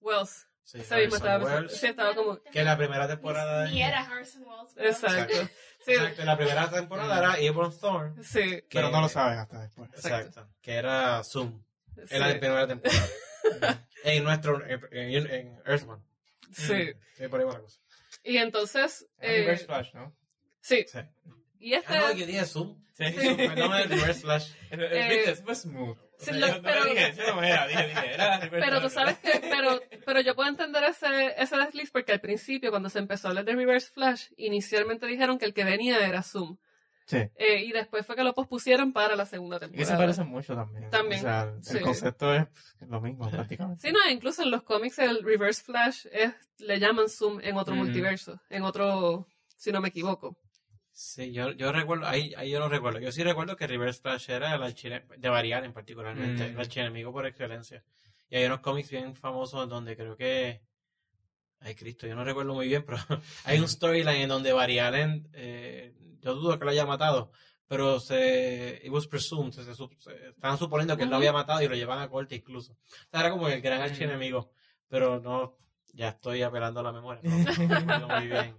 Wells. Sí, Ese mismo estaba, Wells, sí, estaba como... que la primera temporada Ni era Harrison Wells. pero- Exacto. Sí, Exacto, la primera temporada era Ebon Thorne. sí. que- Pero no lo sabes hasta después. Exacto. Que era Zoom. sí, En la primera temporada. en nuestro. En, en- en Earthman. sí. Sí, por ahí va la cosa. Y entonces... Es eh, Reverse Flash, ¿no? sí. Sí. Y este... Ah, no, yo dije Zoom. Sí. Zoom, el Reverse Flash. El, el Eh, beat es más smooth. Sí, O sea, lo- yo no pero- dije, eso no era, dije, dije, era Reverse Pero tú sabes que, pero, pero yo puedo entender ese, ese desliz porque al principio, cuando se empezó a hablar de Reverse Flash, inicialmente dijeron que el que venía era Zoom. Sí. Eh, y después fue que lo pospusieron para la segunda Y temporada. se parecen mucho también. También, O sea, el sí. concepto es lo mismo prácticamente. Sí, no, incluso en los cómics el Reverse Flash es, le llaman Zoom en otro Mm. multiverso, en otro, si no me equivoco. Sí, yo, yo recuerdo, ahí, ahí yo no recuerdo. Yo sí recuerdo que Reverse Flash era el archine- de Varian particularmente, Mm. el archienemigo por excelencia. Y hay unos cómics bien famosos donde creo que. Ay, Cristo, yo no recuerdo muy bien, pero hay un storyline en donde Varian, eh, yo dudo que lo haya matado, pero se. It was presumed, se, se, se- estaban suponiendo que él lo había matado y lo llevan a corte incluso. O sea, era como el gran archienemigo, pero no. Ya estoy apelando a la memoria. No, no muy bien.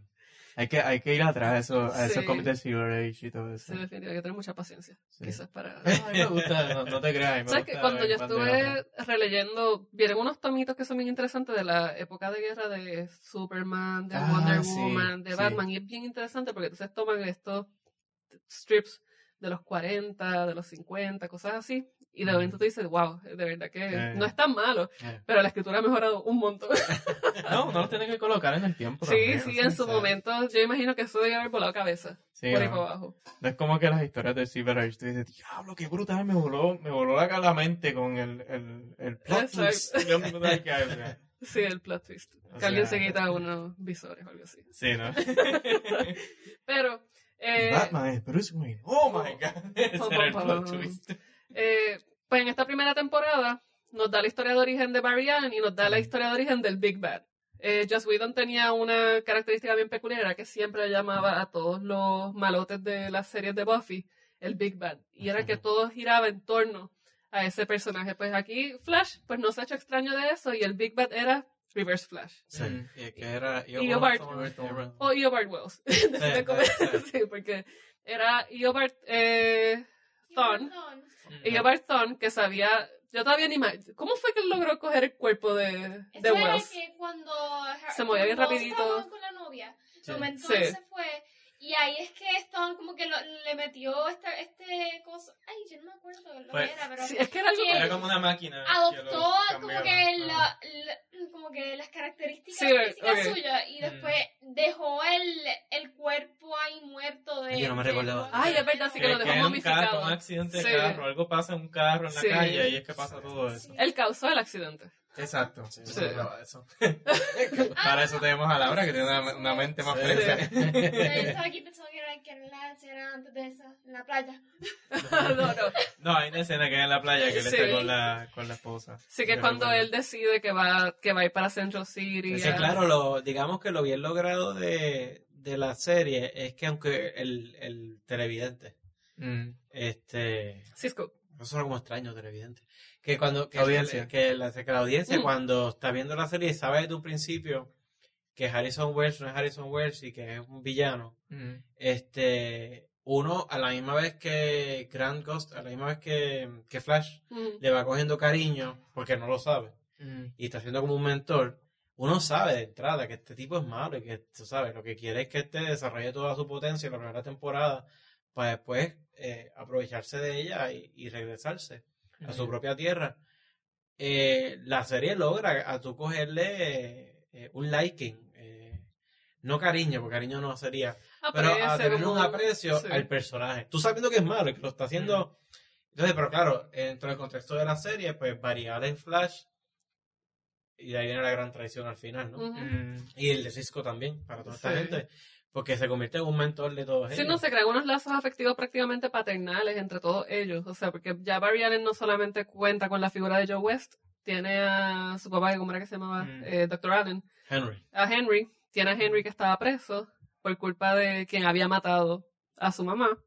Hay que, hay que ir atrás a, eso, a esos cómics de Silver Age y todo eso. Sí, definitivamente hay que tener mucha paciencia, Sí. quizás para... A mí me gusta, no, no te creas. me ¿Sabes que cuando yo estuve releyendo, vienen unos tomitos que son bien interesantes de la época de guerra de Superman, de Ah, Wonder Woman, de. Batman, y es bien interesante porque entonces toman estos strips de los 40, de los 50, cosas así, y de momento tú dices, wow, de verdad que Eh. no es tan malo, Eh. pero la escritura ha mejorado un montón. No, no los tienen que colocar en el tiempo. sí, también, sí, en su sea, momento yo imagino que eso debe haber volado cabeza, sí, por ahí no. para abajo. No es como que las historias de Silver Age, tú dices, diablo, qué brutal, me voló, me voló la, la mente con el, el, el plot twist. Sí, el plot twist. O que alguien sea- se quita unos visores o algo así. Sí, ¿no? Pero... eh, Batman es Bruce Wayne. Oh my god. Ese era el plot twist. Eh, pues en esta primera temporada nos da la historia de origen de Barry Allen y nos da la historia de origen del Big Bad. Eh, Joss Whedon tenía una característica bien peculiar, era que siempre llamaba a todos los malotes de las series de Buffy el Big Bad. Y era que todo giraba en torno a ese personaje. Pues aquí Flash, pues no se ha hecho extraño de eso y el Big Bad era Reverse Flash. Sí, Mm. y que era Eobard. Eobard. O Eobard Wells. Sí, porque era Eobard eh, Thawne. Y Eobard Thawne, que sabía, yo todavía ni más, ¿cómo fue que él logró coger el cuerpo de, de Eso era Wells? que cuando Se movía bien rapidito. con la novia, Sí. mentó Sí. fue. Y ahí es que estaban como que lo- le metió esta, este cosa. Ay, yo no me acuerdo lo Fue- que era, pero Sí, es que era algo que- Era como una máquina. adoptó como que, la, la- como que las características Sí, físicas suyas y Mm. después dejó el, el cuerpo ahí muerto de. Yo no me de- recordaba. Ay, es verdad, sí que Que- lo dejó es un momificado. un accidente de Sí. carro, algo pasa en un carro en la Sí. calle y es que pasa todo eso. Él causó el accidente. Exacto. Sí, Sí. eso. Para eso tenemos a Laura que tiene una, una mente más Sí. fresca. Yo estaba aquí pensando que era, que era antes de esa, en la playa. no, no. No, hay una escena que es en la playa que él Sí. está con la, con la esposa. Sí que Yo cuando recuerdo. él decide que va, que va a ir para Central City. Sí, claro, lo, digamos que lo bien logrado de, de la serie es que aunque el, el televidente, Mm. este, Cisco. Eso suena como extraño, televidente, que cuando, que, Audiencia. que la, que la audiencia Mm. cuando está viendo la serie sabe desde un principio que Harrison Wells no es Harrison Wells y que es un villano, Mm. este, uno a la misma vez que Grant Ghost, a la misma vez que, que Flash, Mm. le va cogiendo cariño, porque no lo sabe, Mm. y está siendo como un mentor, uno sabe de entrada que este tipo es malo y que, tú sabes, lo que quiere es que este desarrolle toda su potencia en la primera temporada para después eh, aprovecharse de ella y, y regresarse a su propia tierra. Eh, la serie logra a tú cogerle eh, un liking, eh, no cariño, porque cariño no sería, pero a tener un aprecio sí. al personaje. Tú sabiendo que es malo y que lo está haciendo. Entonces, pero claro, dentro del contexto de la serie, pues variar en Flash. Y de ahí viene la gran traición al final, ¿no? Mm. Y el de Cisco también, para toda esta gente. Porque se convierte en un mentor de todos Sí, ellos. no, se crean unos lazos afectivos prácticamente paternales entre todos ellos. O sea, porque ya Barry Allen no solamente cuenta con la figura de Joe West, tiene a su papá, ¿cómo era que se llamaba? Mm. Eh, Dr. Allen. Henry. A Henry. Tiene a Henry que estaba preso por culpa de quien había matado a su mamá.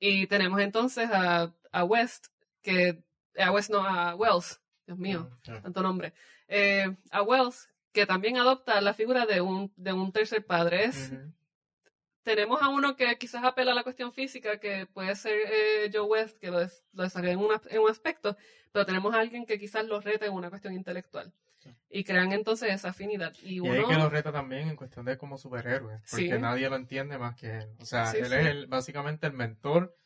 Y tenemos entonces a, a West, que. A West, no, a Wells. Dios mío, Ah. tanto nombre. Eh, a Wells, que también adopta la figura de un, de un tercer padre. Es. Tenemos a uno que quizás apela a la cuestión física, que puede ser eh, Joe West, que lo, des- lo desarrolla en, una- en un aspecto, pero tenemos a alguien que quizás lo reta en una cuestión intelectual. Sí. Y crean entonces esa afinidad. Y Y uno, hay que lo reta también en cuestión de como superhéroe, porque Sí. nadie lo entiende más que él. O sea, Sí, él es el, básicamente el mentor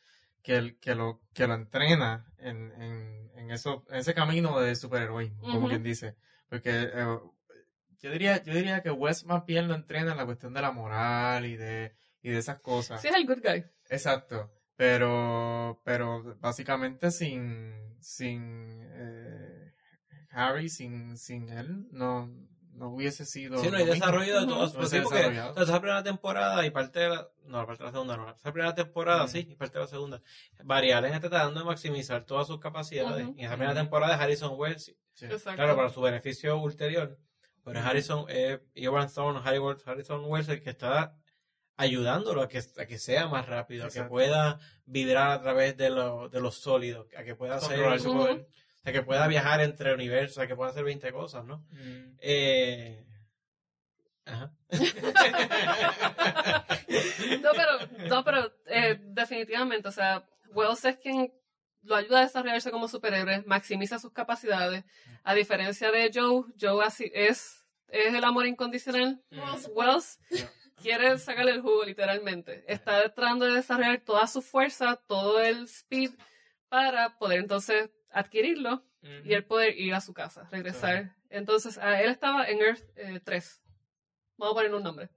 que, el- que, lo, que lo entrena en, en, en, eso, en ese camino de superheroísmo, como Ujú. quien dice. Porque eh, yo, diría, yo diría que Wes más bien lo entrena en la cuestión de la moral y de, y de esas cosas. Sí, es el good guy. Exacto. Pero, pero básicamente sin, sin eh, Harry, sin, sin él, no, no hubiese sido. Sí, no hay desarrollo de todos. No se sí, porque esa primera temporada y parte de la. No, parte de la segunda, no. Esa primera temporada, sí, y parte de la segunda. Barry Allen está tratando de maximizar todas sus capacidades. Y en esa primera temporada es Harrison Wells. Sí. Exacto. Claro, para su beneficio ulterior. Pero. Harrison, eh, Ivan Thorne, Harry Wells- Harrison Wells, el que está ayudándolo a que, a que sea más rápido, a que pueda vibrar a través de, lo, de los sólidos, a que pueda hacer, a que pueda viajar entre universos, a que pueda hacer 20 cosas, ¿no? Mm. Eh, ajá. No, pero, no, pero eh, definitivamente, o sea, Wells es quien lo ayuda a desarrollarse como superhéroe, maximiza sus capacidades. A diferencia de Joe, Joe así es, es el amor incondicional. Wells- Wells Yeah. Quiere sacarle el jugo, literalmente. Está tratando de desarrollar toda su fuerza, todo el speed, para poder entonces adquirirlo y él poder ir a su casa, regresar. Entonces, ah, él estaba en Earth eh, 3. Vamos a ponerle un nombre.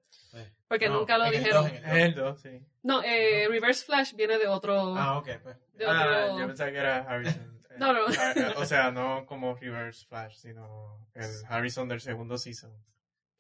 Porque No, nunca lo el dijeron. en el dos. Es el dos, sí. No, eh, Reverse Flash viene de otro. Ah, ok, pues. de Ah, otro- yo pensaba que era Harrison. Eh, No, no. eh, O sea, no como Reverse Flash, sino el Harrison del segundo season.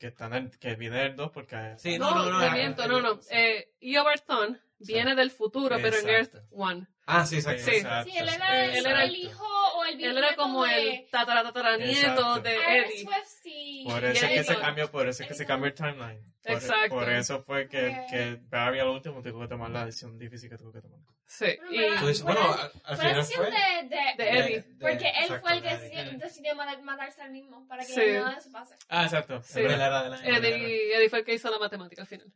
Que, está en el- que viene del 2 porque... Sí, no, no, no, te no, miento, no, no. sí. Eh, Eobard Thawne viene del futuro, pero en Earth Exacto. 1. Ah, sí. Sí. Sí, él era, Él era el hijo o el Él era como de el tataratataranieto de Eddie. Y- Por eso es que se cambió, por eso es que se cambió el timeline. Por, Exacto. por eso fue que, Ok. que Barry al último tuvo que tomar la decisión difícil que tuvo que tomar. Sí. Bueno, Y, pero- Tú dices, Fue bueno, la- al, al Fue la final decisión fue. de, de, De Eddie. de- Porque él exacto, fue el que decidió, decidió matar- matarse al mismo para que Sí. nada de eso pase. Ah, exacto. Sí. La- Eddie, Eddie fue el que hizo la matemática al final.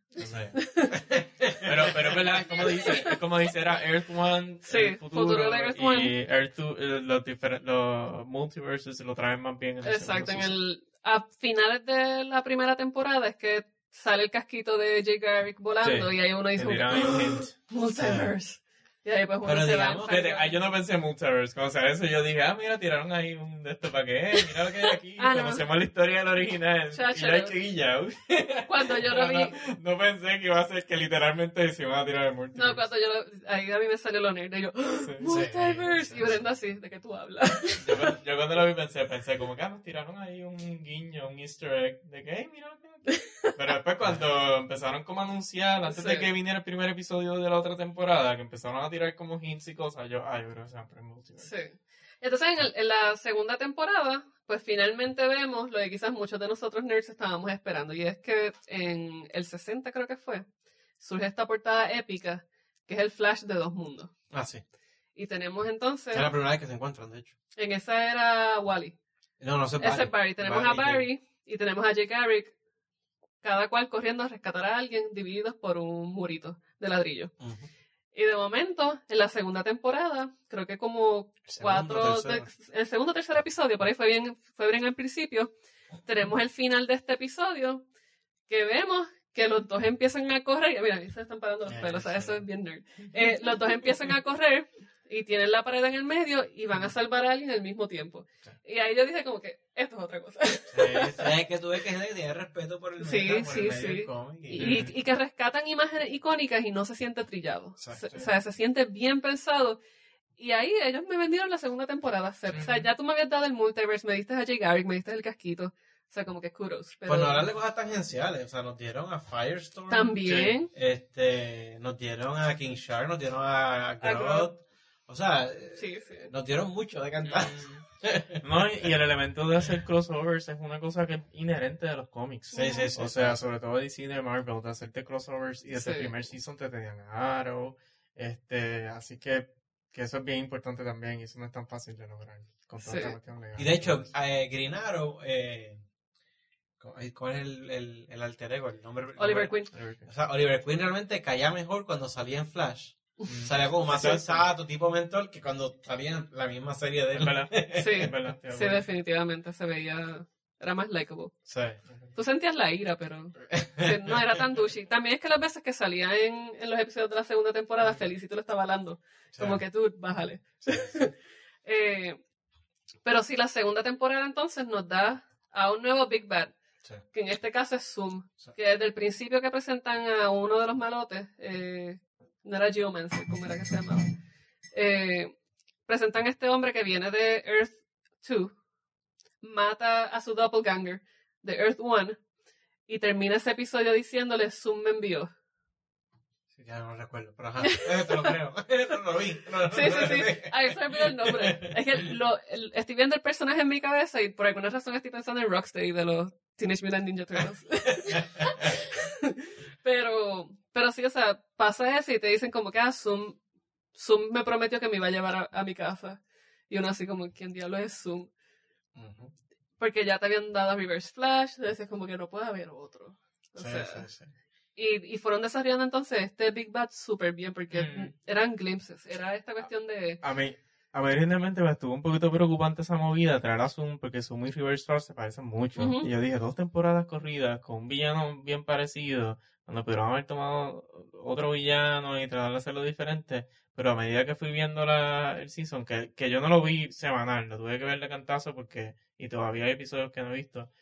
Pero, pero es verdad, como dice, como dice, era Earth One, Sí, el futuro, futuro de Earth y One. Earth 2, eh, los, los multiverses lo traen más bien en el Exacto, en el a finales de la primera temporada es que sale el casquito de Jay Garrick volando Sí. y ahí uno dice hint. multiverse. Y ahí pues uno Pero se digamos va yo no pensé en multiverse, cuando salió eso yo dije, ah, mira, tiraron ahí un de esto para qué, mira lo que hay aquí, Ah, no. conocemos la historia del original, Chacho, y no. chiquilla. Cuando yo lo vi, no, no pensé que iba a ser que literalmente se iban a tirar el multiverse. no, cuando yo lo, ahí a mí me salió lo nerd y yo, Sí. multiverse, sí, y Brenda así, ¿de qué tú hablas? Yo, cuando- yo cuando lo vi pensé, pensé como que ah, nos tiraron ahí un guiño, un easter egg, de que, hey, mira lo que hay aquí". Pero después cuando empezaron como a anunciar, antes de Sí. que viniera el primer episodio de la otra temporada, que empezaron a tirar como hints y cosas, yo, ay, que se multiverse. Sí. Entonces, en, el- en la segunda temporada, pues finalmente vemos lo que quizás muchos de nosotros nerds estábamos esperando, y es que en el 60 creo que fue, surge esta portada épica, que es el Flash de dos mundos. Ah, sí. Y tenemos entonces, Es la primera vez que se encuentran, de hecho. en esa era Wally, No, no sé. ese es Barry, tenemos a Barry y tenemos a Jake Garrick, cada cual corriendo a rescatar a alguien, divididos por un murito de ladrillo. Y de momento, en la segunda temporada, creo que como cuatro, de- el segundo o tercer episodio, por ahí fue bien, fue bien al principio, tenemos el final de este episodio, que vemos que los dos empiezan a correr, mira, se están parando los pelos, o sea, sí. eso es bien nerd. Eh, los dos empiezan a correr y tienen la pared en el medio y van a salvar a alguien al mismo tiempo. Sí. Y ahí yo dije como que, esto es otra cosa. es que tuve que gente que tiene respeto por el Sí, meta, por sí, el medio sí. cómic y- y, y que rescatan imágenes icónicas y no se siente trillado. Exacto. O sea, se siente bien pensado. Y ahí ellos me vendieron la segunda temporada. O sea, o sea, ya tú me habías dado el multiverse, me diste a Jay Garrick, me diste el casquito. O sea, como que kudos. Pero Pues no hablar de cosas tangenciales, o sea, nos dieron a Firestorm. también, Este, nos dieron a King Shark, nos dieron a Grodd. O sea, sí, sí. nos dieron mucho de cantar. No, y el elemento de hacer crossovers es una cosa que es inherente de los cómics. Sí, sí, sí. O sea, sobre todo DC de Marvel, de hacerte crossovers y desde Sí. el primer season te tenían a Arrow. Este, así que, que eso es bien importante también y eso no es tan fácil de lograr con. Y de hecho, eh, Green Arrow, eh, ¿cuál es el, el, el alter ego? El nombre, Oliver Queen. O sea, Oliver Queen realmente caía mejor cuando salía en Flash. Salía como más Exacto. sensato, tipo mentor, que cuando salía la misma serie de él. verdad. Sí, verdad, sí, definitivamente se veía Era más likable. Sí. Tú sentías la ira, pero sí, no era tan douchey. También es que las veces que salía en, en los episodios de la segunda temporada, Felicity lo estaba hablando. Como que tú, bájale. Eh, pero sí, la segunda temporada entonces nos da a un nuevo Big Bad, Sí. que en este caso es Zoom, Sí. que desde el principio que presentan a uno de los malotes, eh, no era Geomancer, como era que se llamaba, eh, presentan a este hombre que viene de Earth 2, mata a su doppelganger de Earth 1 y termina ese episodio diciéndole Zoom me envió. Sí, ya no recuerdo, pero ajá. Te lo creo. no lo vi. No, Sí, sí, sí. Ay, se me olvidó el nombre. Es que lo, el- estoy viendo el personaje en mi cabeza y por alguna razón estoy pensando en Rocksteady de los Teenage Mutant Ninja Turtles. pero, pero sí, o sea, pasa eso y te dicen como que ah, Zoom, Zoom me prometió que me iba a llevar a, a mi casa. Y uno así como, ¿quién diablo es Zoom? Porque ya te habían dado Reverse Flash, entonces como que no puede haber otro. O Sí, sea, sí, sí. y, y fueron desarrollando entonces este Big Bad súper bien porque Mm. eran glimpses, era esta cuestión de... A mí, a mí originalmente me estuvo un poquito preocupante esa movida, traer a Zoom, porque Zoom y Reverse Flash se parecen mucho. Ujú. Y yo dije, dos temporadas corridas con un villano bien parecido, cuando pudieron haber tomado otro villano y tratar de hacerlo diferente. Pero a medida que fui viendo la, el season, que, que yo no lo vi semanal, lo tuve que ver de cantazo porque, y todavía hay episodios que no he visto,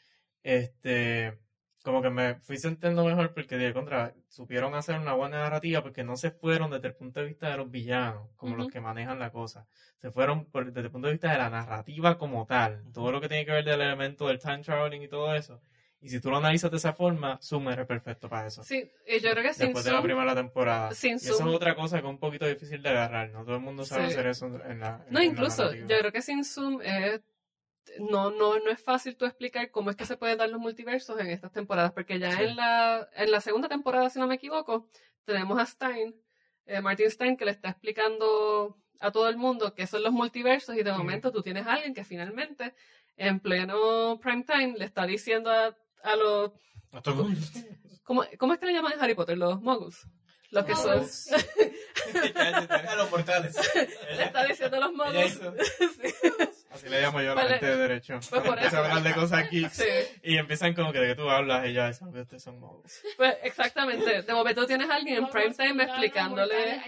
este, como que me fui sintiendo mejor porque de contra supieron hacer una buena narrativa porque no se fueron desde el punto de vista de los villanos, como los que manejan la cosa. Se fueron por- desde el punto de vista de la narrativa como tal, todo lo que tiene que ver del elemento del time traveling y todo eso. Y si tú lo analizas de esa forma, Zoom era perfecto para eso. Sí, y yo creo que sin Después de la primera temporada. sin y eso Zoom- es otra cosa que es un poquito difícil de agarrar, ¿no? Todo el mundo sabe Sí. hacer eso en la. en- No, en la incluso, yo creo que sin Zoom es... No, no, no es fácil tú explicar cómo es que se pueden dar los multiversos en estas temporadas, porque ya Sí. en, la, en la segunda temporada, si no me equivoco, tenemos a Stein, eh, Martin Stein, que le está explicando a todo el mundo qué son los multiversos y de momento tú tienes a alguien que finalmente, en pleno prime time, le está diciendo a, a los... A todo el mundo. ¿cómo, ¿Cómo es que le llaman en Harry Potter? Los muggles. Los que son... Muggles. A los mortales. Le está diciendo a los muggles. Así le llamo yo a la gente de derecho. pues por Empieza a eso. hablar de cosas aquí. Sí. Y empiezan como que de que tú hablas y ya saben que ustedes son modos. Pues exactamente. De momento tienes a alguien en prime time explicándole.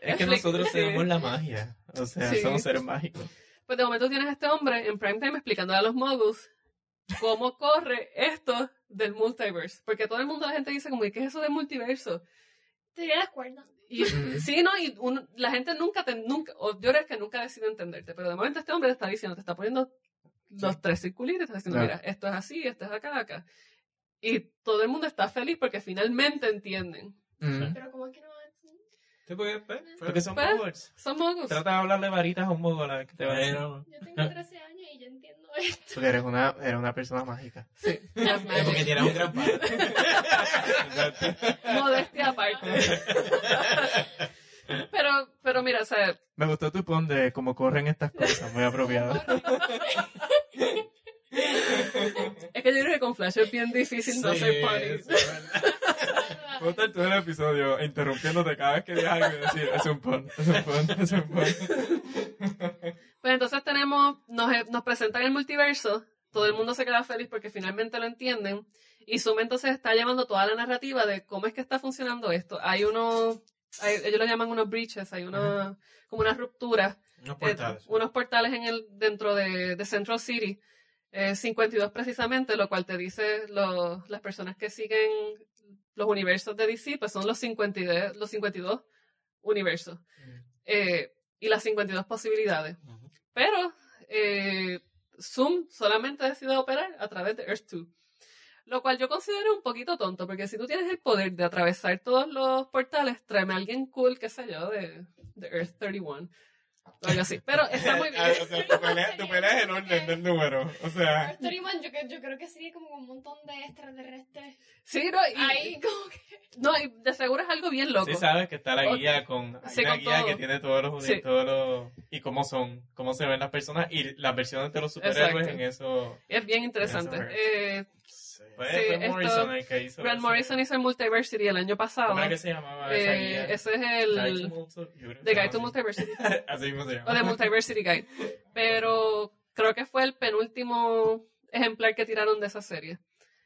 Es que nosotros tenemos la magia. O sea, Sí. somos seres mágicos. Pues de momento tienes a este hombre en prime time explicándole a los muggles cómo corre esto del multiverse. Porque todo el mundo, la gente dice como, ¿y qué es eso del multiverso? Te diré de acuerdo. Y sí, no, y uno- la gente nunca, te, nunca, o yo creo que nunca decide entenderte, pero de momento este hombre te está diciendo, te está poniendo los tres circulitos, te está diciendo, Claro. mira, esto es así, esto es acá, acá. Y todo el mundo está feliz porque finalmente entienden. Mm. Pero como que no... Sí, porque, pues, Porque son Pues, moguls. Son muggles. Trata de hablarle varitas a un mogul a ver qué te va a decir. Yo tengo 13 años esto. Porque eres una, eres una persona mágica. Sí, es porque tienes un gran padre. Modestia aparte. pero, pero mira, o sea, Me gustó tu pon de cómo corren estas cosas, muy apropiado. es que yo creo que con Flash es bien difícil no Sí, ser funny. es verdad. Puedo estar todo el episodio interrumpiéndote cada vez que digas algo y decir, es un pon, es un pon, es un pon. Pues entonces tenemos, nos, nos presentan el multiverso, todo el mundo se queda feliz porque finalmente lo entienden, y Zoom entonces está llevando toda la narrativa de cómo es que está funcionando esto. Hay unos, hay- ellos lo llaman unos breaches, hay una, como unas rupturas, Unos eh, portales. unos portales en el, dentro de, de Central City, eh, 52 precisamente, lo cual te dice lo- las personas que siguen los universos de DC, pues son los 52, los 52 universos eh, y las 52 posibilidades. Pero eh, Zoom solamente decide operar a través de Earth 2. Lo cual yo considero un poquito tonto, porque si tú tienes el poder de atravesar todos los portales, tráeme a alguien cool, qué sé yo, de, de Earth 31. Algo así. Pero está muy bien. O sea, tu pelea, tu pelea es el orden del número. O sea, Earth 31, yo, yo creo que sería como un montón de extraterrestres. Sí, no, y, Ahí como que... no, y de seguro es algo bien loco. sí sabes que está la guía con, hay Sí, una con guía todo. que tiene todos los, Sí. todos los, y cómo son, cómo se ven las personas y las versiones de los superhéroes Exacto. en eso. Es bien interesante. Eso, Eh, Sí, fue esto- Morrison el que hizo Grant eso. Morrison hizo el Multiversity el año pasado. ¿Cómo que se llamaba esa Eh, guía? ese es el The Guide to Multiversity. así. Así mismo se llama. o The Multiversity Guide. Pero creo que fue el penúltimo ejemplar que tiraron de esa serie.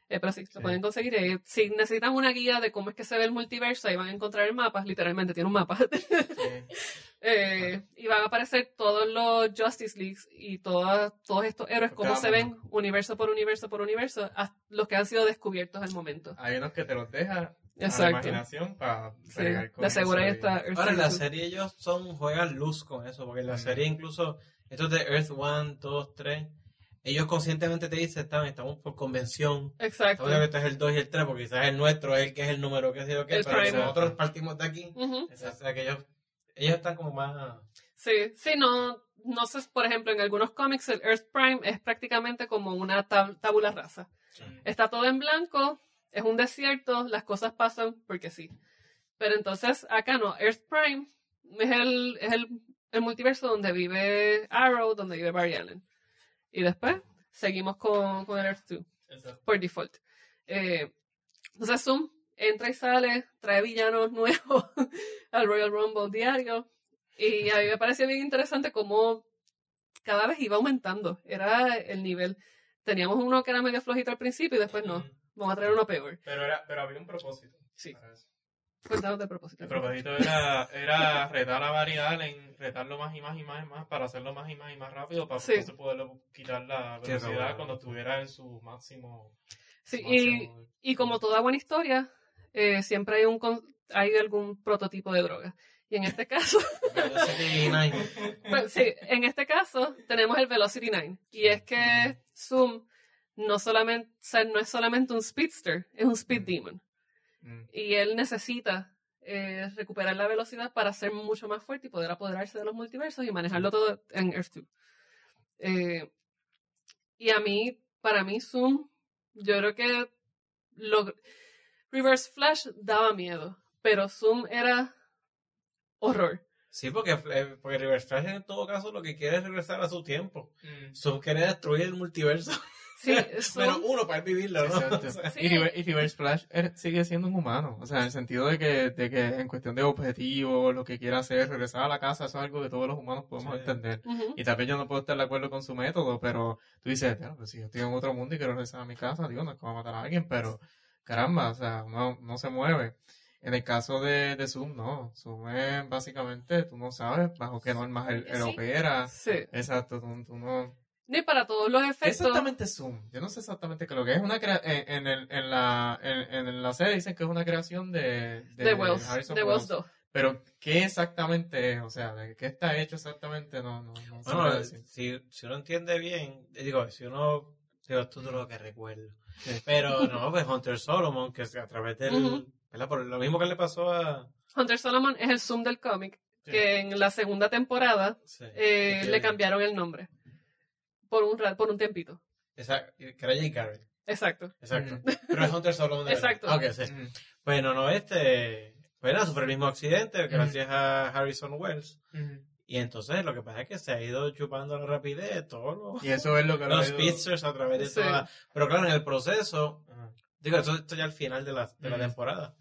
Eh, pero sí, Sí. lo pueden conseguir. Eh, si necesitan una guía de cómo es que se ve el multiverso, ahí van a encontrar el mapa. Literalmente tiene un mapa. Sí. Eh, y van a aparecer todos los Justice Leagues y todas- todos estos héroes, cómo se ven universo por universo por universo, hasta los que han sido descubiertos al momento. Hay unos que te los deja a la Exacto. imaginación para Sí, de seguro ahí está Earth Ahora, en la serie ellos son, juegan luz con eso, porque en la serie incluso, estos de Earth 1, 2, 3, ellos conscientemente te dicen, estamos, estamos por convención. Exacto. Que este es el 2 y el 3, porque quizás el nuestro es el que es el número que sé yo qué, pero prime. nosotros partimos de aquí. Ujú. O sea, que ellos, ellos están como más... Sí, sí, no, no sé, por ejemplo, en algunos cómics el Earth Prime es prácticamente como una tab- tabula rasa. Está todo en blanco, es un desierto, las cosas pasan porque sí. Pero entonces acá no, Earth Prime es el, es el, el multiverso donde vive Arrow, donde vive Barry Allen. Y después seguimos con, con el Earth 2 Exacto. por default. Eh, entonces Zoom entra y sale, trae villanos nuevos al Royal Rumble diario. Y a mí me pareció bien interesante cómo cada vez iba aumentando. Era el nivel. Teníamos uno que era medio flojito al principio y después no. Vamos a traer uno peor. Pero, era, pero había un propósito. Sí. para eso. Cuéntanos de propósito. El propósito era, era retar a variar en retarlo más y más y más y más para hacerlo más y más y más rápido para Sí. entonces poderle quitar la velocidad cuando estuviera en su máximo. Sí, su y, máximo- y como toda buena historia, eh, siempre hay un con- hay algún prototipo de droga. Y en este caso, Velocity 9. Pues sí, en este caso tenemos el Velocity 9. Y es que Zoom no, solamente, o sea, no es solamente un speedster, es un speed demon. Mm. Y él necesita eh, recuperar la velocidad para ser mucho más fuerte y poder apoderarse de los multiversos y manejarlo todo en Earth 2. Eh, y a mí, para mí, Zoom, yo creo que lo- Reverse Flash daba miedo, pero Zoom era horror. Sí, porque, eh, porque Reverse Flash en todo caso lo que quiere es regresar a su tiempo. Mm. Zoom quiere destruir el multiverso. Sí, Pero uno para vivirlo, ¿no? Exacto. O sea, Sí. Y, River- y Flash er- sigue siendo un humano, o sea, en el sentido de que, de que en cuestión de objetivo, lo que quiera hacer, regresar a la casa, eso es algo que todos los humanos podemos Sí. entender. Y tal vez yo no puedo estar de acuerdo con su método, pero tú dices, "Bueno, pues si yo estoy en otro mundo y quiero regresar a mi casa, digo, no es que va a matar a alguien, pero caramba, o sea, no, no se mueve. En el caso de, de Zoom, no. Zoom es básicamente, tú no sabes bajo qué normas él, él Sí. opera. Sí. Exacto, tú, tú no... Ni para todos los ¿Qué efectos. exactamente Zoom? Yo no sé exactamente qué es lo que es. Una crea- en, en, el- en la, en, en la serie dicen que es una creación de, de Wells, Harrison de Wells 2. Pero, ¿qué exactamente es? O sea, ¿de qué está hecho exactamente? No, no, no Bueno, si, si uno entiende bien, digo, si uno, digo, esto es lo que recuerdo. Sí. Pero no, pues Hunter Solomon, que es a través del. Por lo mismo que le pasó a... Hunter Solomon es el Zoom del cómic, Sí. que en la segunda temporada sí, eh, le cambiaron el nombre. Por un, ra- por un tiempito. que era Garrett, Exacto. exacto. Pero es Hunter Solomon. de verdad. Exacto. Ah, ok, sí. Mm, Bueno, no, este, pues nada, sufrió el mismo accidente gracias a Harrison Wells. mm. Y entonces lo que pasa es que se ha ido chupando la rapidez, todos los, Y eso es lo que lo los speedsters a través de Sí. toda... Pero claro, en el proceso, digo, esto, esto ya al final de la, de la temporada,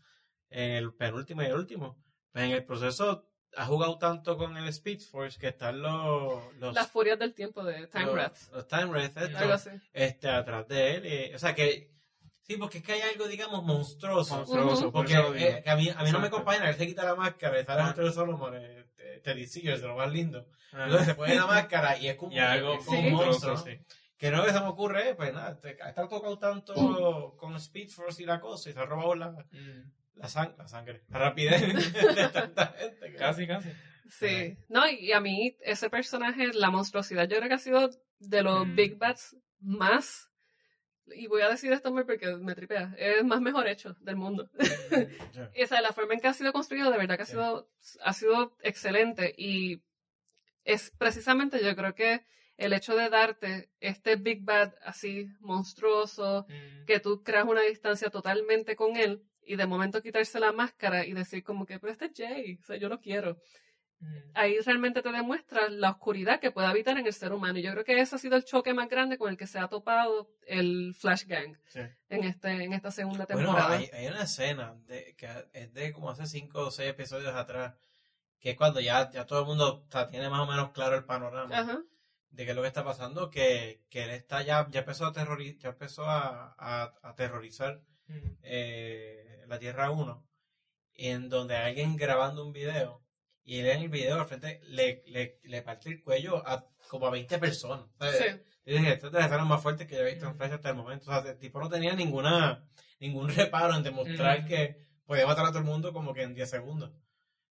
en el penúltimo y el último, pues en el proceso ha jugado tanto con el Speed Force que están los... los Las furias del tiempo de Time los- Wrath. los Time Wrath, así. este, atrás de él. y- o sea que... Sí, porque es que hay algo, digamos, monstruoso. Monstruoso, Ujú. por Porque digo. eh, que a mí, a mí no me acompaña, él se quita la máscara y sale Ah. Hunter Solomon, eh, eh, Teddy Sears, de lo más lindo. Ajá. Entonces se pone la máscara y es como, Y algo es como Sí. un monstruo. ¿no? sí. Que no que se me ocurre, eh, pues nada, te- está tocado tanto con Speed Force y la cosa y se ha robado la, Mm. La, sang- la sangre, la rapidez de tanta gente. que- Casi, casi. Sí. No, y a mí ese personaje, la monstruosidad, yo creo que ha sido de los Mm. Big Bats más, y voy a decir esto porque me tripea, es más mejor hecho del mundo. Y, o sea, la forma en que ha sido construido, de verdad que ha sido, ha sido excelente. Y es precisamente, yo creo que el hecho de darte este Big Bad así monstruoso, Mm. que tú creas una distancia totalmente con él, y de momento quitarse la máscara y decir como que, pero este es Jay, o sea, yo lo quiero. Mm. Ahí realmente te demuestra la oscuridad que puede habitar en el ser humano. Y yo creo que ese ha sido el choque más grande con el que se ha topado el Flash Gang Sí. en, este, en esta segunda Bueno, temporada. hay, hay una escena de, que es de como hace cinco o seis episodios atrás, que es cuando ya, ya todo el mundo sea, tiene más o menos claro el panorama. Ajá. de qué es lo que está pasando, que, que él está ya, ya empezó a terrorizar, ya empezó a, a- a aterrorizar Mm. eh, la Tierra 1, en donde alguien grabando un video y él en el video al frente le, le, le parte el cuello a como a 20 personas. Sí. yo dije, esta es de las escenas más fuertes que yo he visto en Flash hasta el momento. O sea, el tipo no tenía ninguna ningún reparo en demostrar Ujú. que podía matar a todo el mundo como que en 10 segundos.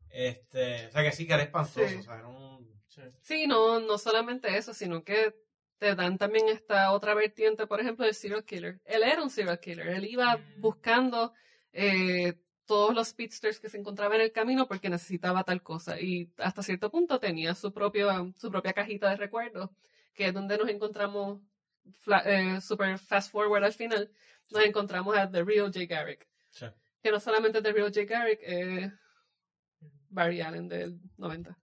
Este, o sea que sí que era espantoso. Sí. O sea, era un... Sí. Sí, no, no solamente eso, sino que te dan también esta otra vertiente, por ejemplo, del serial killer. Él era un serial killer, él iba Mm. buscando eh, todos los speedsters que se encontraban en el camino porque necesitaba tal cosa y hasta cierto punto tenía su, propio, su propia cajita de recuerdos, que es donde nos encontramos eh, super fast forward al final, nos encontramos a The Real Jay Garrick, Sí. que no solamente The Real Jay Garrick, es Barry Allen del 90.